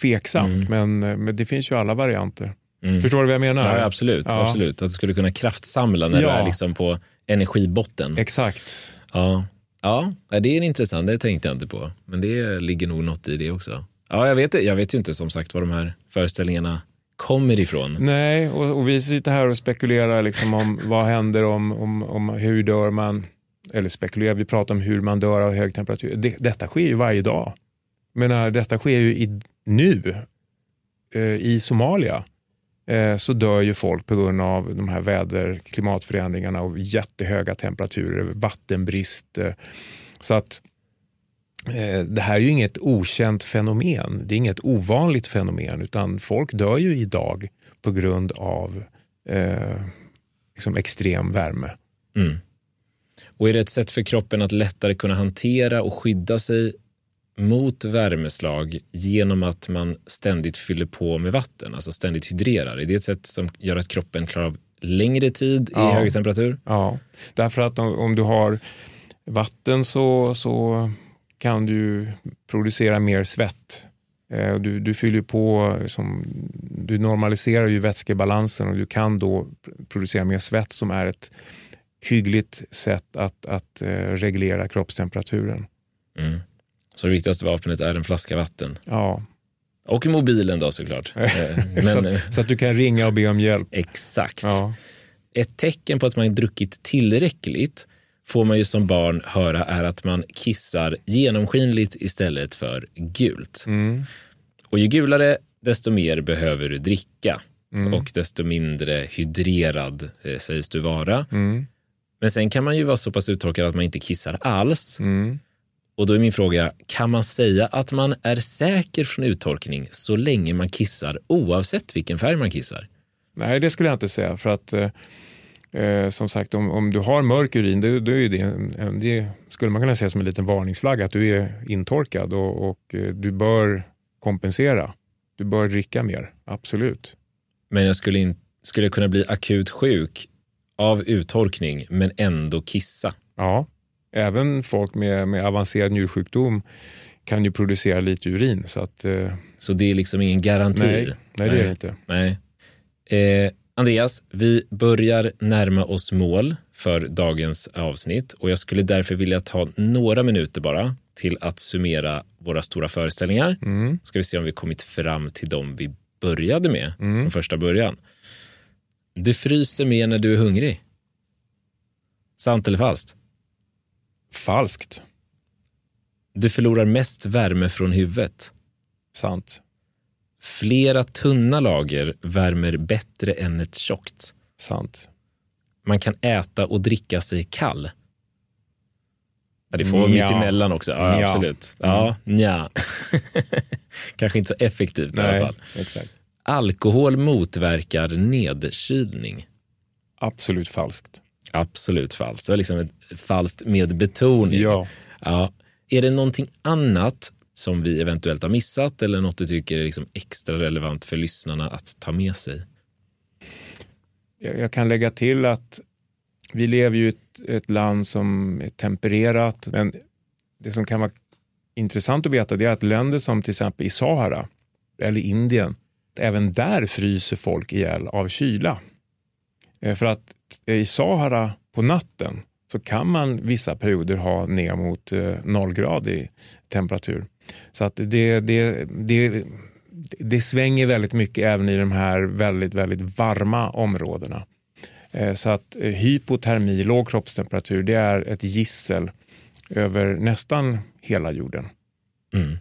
tveksamt, mm. men, men det finns ju alla varianter. Mm. Förstår du vad jag menar? Ja, absolut. Ja. absolut. Att du skulle kunna kraftsamla när ja. du är liksom på energibotten. Exakt. Ja. ja, det är intressant. Det tänkte jag inte på. Men det ligger nog något i det också. Ja, jag vet, jag vet ju inte som sagt var de här föreställningarna kommer ifrån. Nej, och, och vi sitter här och spekulerar liksom om *laughs* vad händer om, om, om hur dör man, eller spekulerar, vi pratar om hur man dör av hög temperatur. Det, detta sker ju varje dag. Men detta sker ju i, nu eh, i Somalia. Eh, så dör ju folk på grund av de här väder klimatförändringarna och jättehöga temperaturer, vattenbrist. Eh. Så att eh, det här är ju inget okänt fenomen. Det är inget ovanligt fenomen utan folk dör ju idag på grund av eh, liksom extrem värme. Mm. Och är det ett sätt för kroppen att lättare kunna hantera och skydda sig mot värmeslag genom att man ständigt fyller på med vatten, alltså ständigt hydrerar. Är det ett sätt som gör att kroppen klarar av längre tid ja. i hög temperatur? Ja, därför att om, du har vatten så, så kan du producera mer svett. Eh, du, du fyller på, som, du normaliserar ju vätskebalansen och du kan då producera mer svett som är ett hyggligt sätt att, att eh, reglera kroppstemperaturen. Mm. Så det viktigaste vapnet är en flaska vatten. Ja. Och mobilen då såklart. *laughs* Eh, Men, så, att, så, att, du kan ringa och be om hjälp. Exakt. Ja. Ett tecken på att man druckit tillräckligt får man ju som barn höra är att man kissar genomskinligt istället för gult. Mm. Och ju gulare, desto mer behöver du dricka. Mm. Och desto mindre hydrerad eh, sägs du vara. Mm. Men sen kan man ju vara så pass uttorkad att man inte kissar alls. Mm. Och då är min fråga, kan man säga att man är säker från uttorkning så länge man kissar oavsett vilken färg man kissar? Nej, det skulle jag inte säga. För att eh, eh som sagt, om, om du har mörk urin, då, då är det, det skulle man kunna säga som en liten varningsflagga att du är intorkad och, och eh, du bör kompensera. Du bör dricka mer, absolut. Men jag skulle, in, skulle kunna bli akut sjuk av uttorkning men ändå kissa? Ja, även folk med, med avancerad njursjukdom kan ju producera lite urin. Så, att, eh, så det är liksom ingen garanti? Nej, nej det är det inte. Nej. Eh, Andreas, vi börjar närma oss mål för dagens avsnitt och jag skulle därför vilja ta några minuter bara till att summera våra stora föreställningar. Mm. Ska vi se om vi kommit fram till dem vi började med mm. från första början. Du fryser mer när du är hungrig. Sant eller falskt? Falskt. Du förlorar mest värme från huvudet. Sant. Flera tunna lager värmer bättre än ett tjockt. Sant. Man kan äta och dricka sig kall. Ja, det får vara mitt emellan också. Ja, ja. absolut. Ja, mm. ja. *laughs* Kanske inte så effektivt Nej, i alla fall. Exakt. Alkohol motverkar nedkylning. Absolut falskt. Absolut falskt. Det var liksom ett falskt med betoning. Ja. ja. Är det någonting annat som vi eventuellt har missat eller något du tycker är liksom extra relevant för lyssnarna att ta med sig? Jag kan lägga till att vi lever i ett, ett land som är tempererat. Men det som kan vara intressant att veta är att länder som till exempel i Sahara eller Indien, även där fryser folk ihjäl av kyla. Eh, för att i Sahara på natten så kan man vissa perioder ha ner mot eh, nollgradig temperatur. Så att det, det, det, det svänger väldigt mycket även i de här väldigt, väldigt varma områdena. Eh, så att eh, hypotermi, låg kroppstemperatur, det är ett gissel över nästan hela jorden. Mm.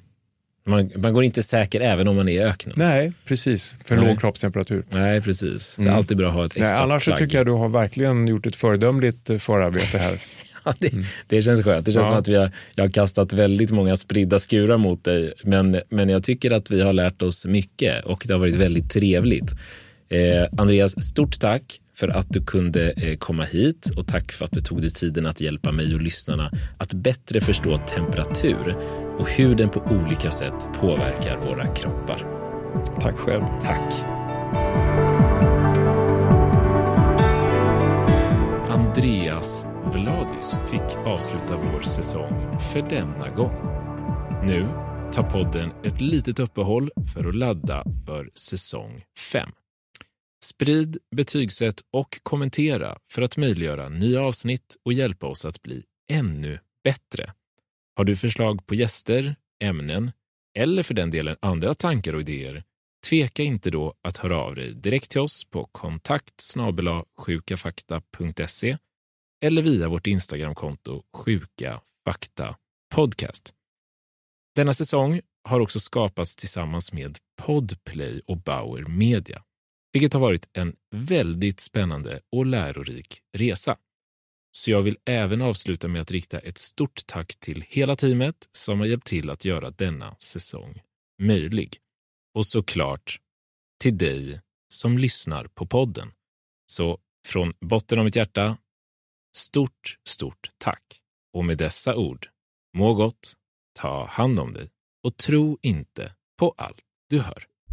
Man, man, går inte säker även om man är i öknen. Nej, precis. För Nej. låg kroppstemperatur. Nej, precis. Så mm. alltid bra att ha ett extra Nej, Annars plagg. tycker jag du har verkligen gjort ett föredömligt eh, förarbete här. *laughs* ja, det, mm. det, känns skönt. Det känns ja. som att vi har, jag har kastat väldigt många spridda skurar mot dig. Men, men jag tycker att vi har lärt oss mycket och det har varit väldigt trevligt. Eh, Andreas, stort tack för att du kunde eh, komma hit och tack för att du tog dig tiden att hjälpa mig och lyssnarna att bättre förstå temperatur och hur den på olika sätt påverkar våra kroppar. Tack själv. Tack. Andreas Vladis fick avsluta vår säsong för denna gång. Nu tar podden ett litet uppehåll för att ladda för säsong 5. Sprid, betygsätt och kommentera för att möjliggöra nya avsnitt och hjälpa oss att bli ännu bättre. Har du förslag på gäster, ämnen eller för den delen andra tankar och idéer? Tveka inte då att höra av dig direkt till oss på kontakt sjukafakta.se eller via vårt Instagramkonto Sjuka Fakta Podcast. Denna säsong har också skapats tillsammans med Podplay och Bauer Media vilket har varit en väldigt spännande och lärorik resa. Så jag vill även avsluta med att rikta ett stort tack till hela teamet som har hjälpt till att göra denna säsong möjlig. Och såklart till dig som lyssnar på podden. Så från botten av mitt hjärta, stort, stort tack. Och med dessa ord, må gott, ta hand om dig och tro inte på allt du hör.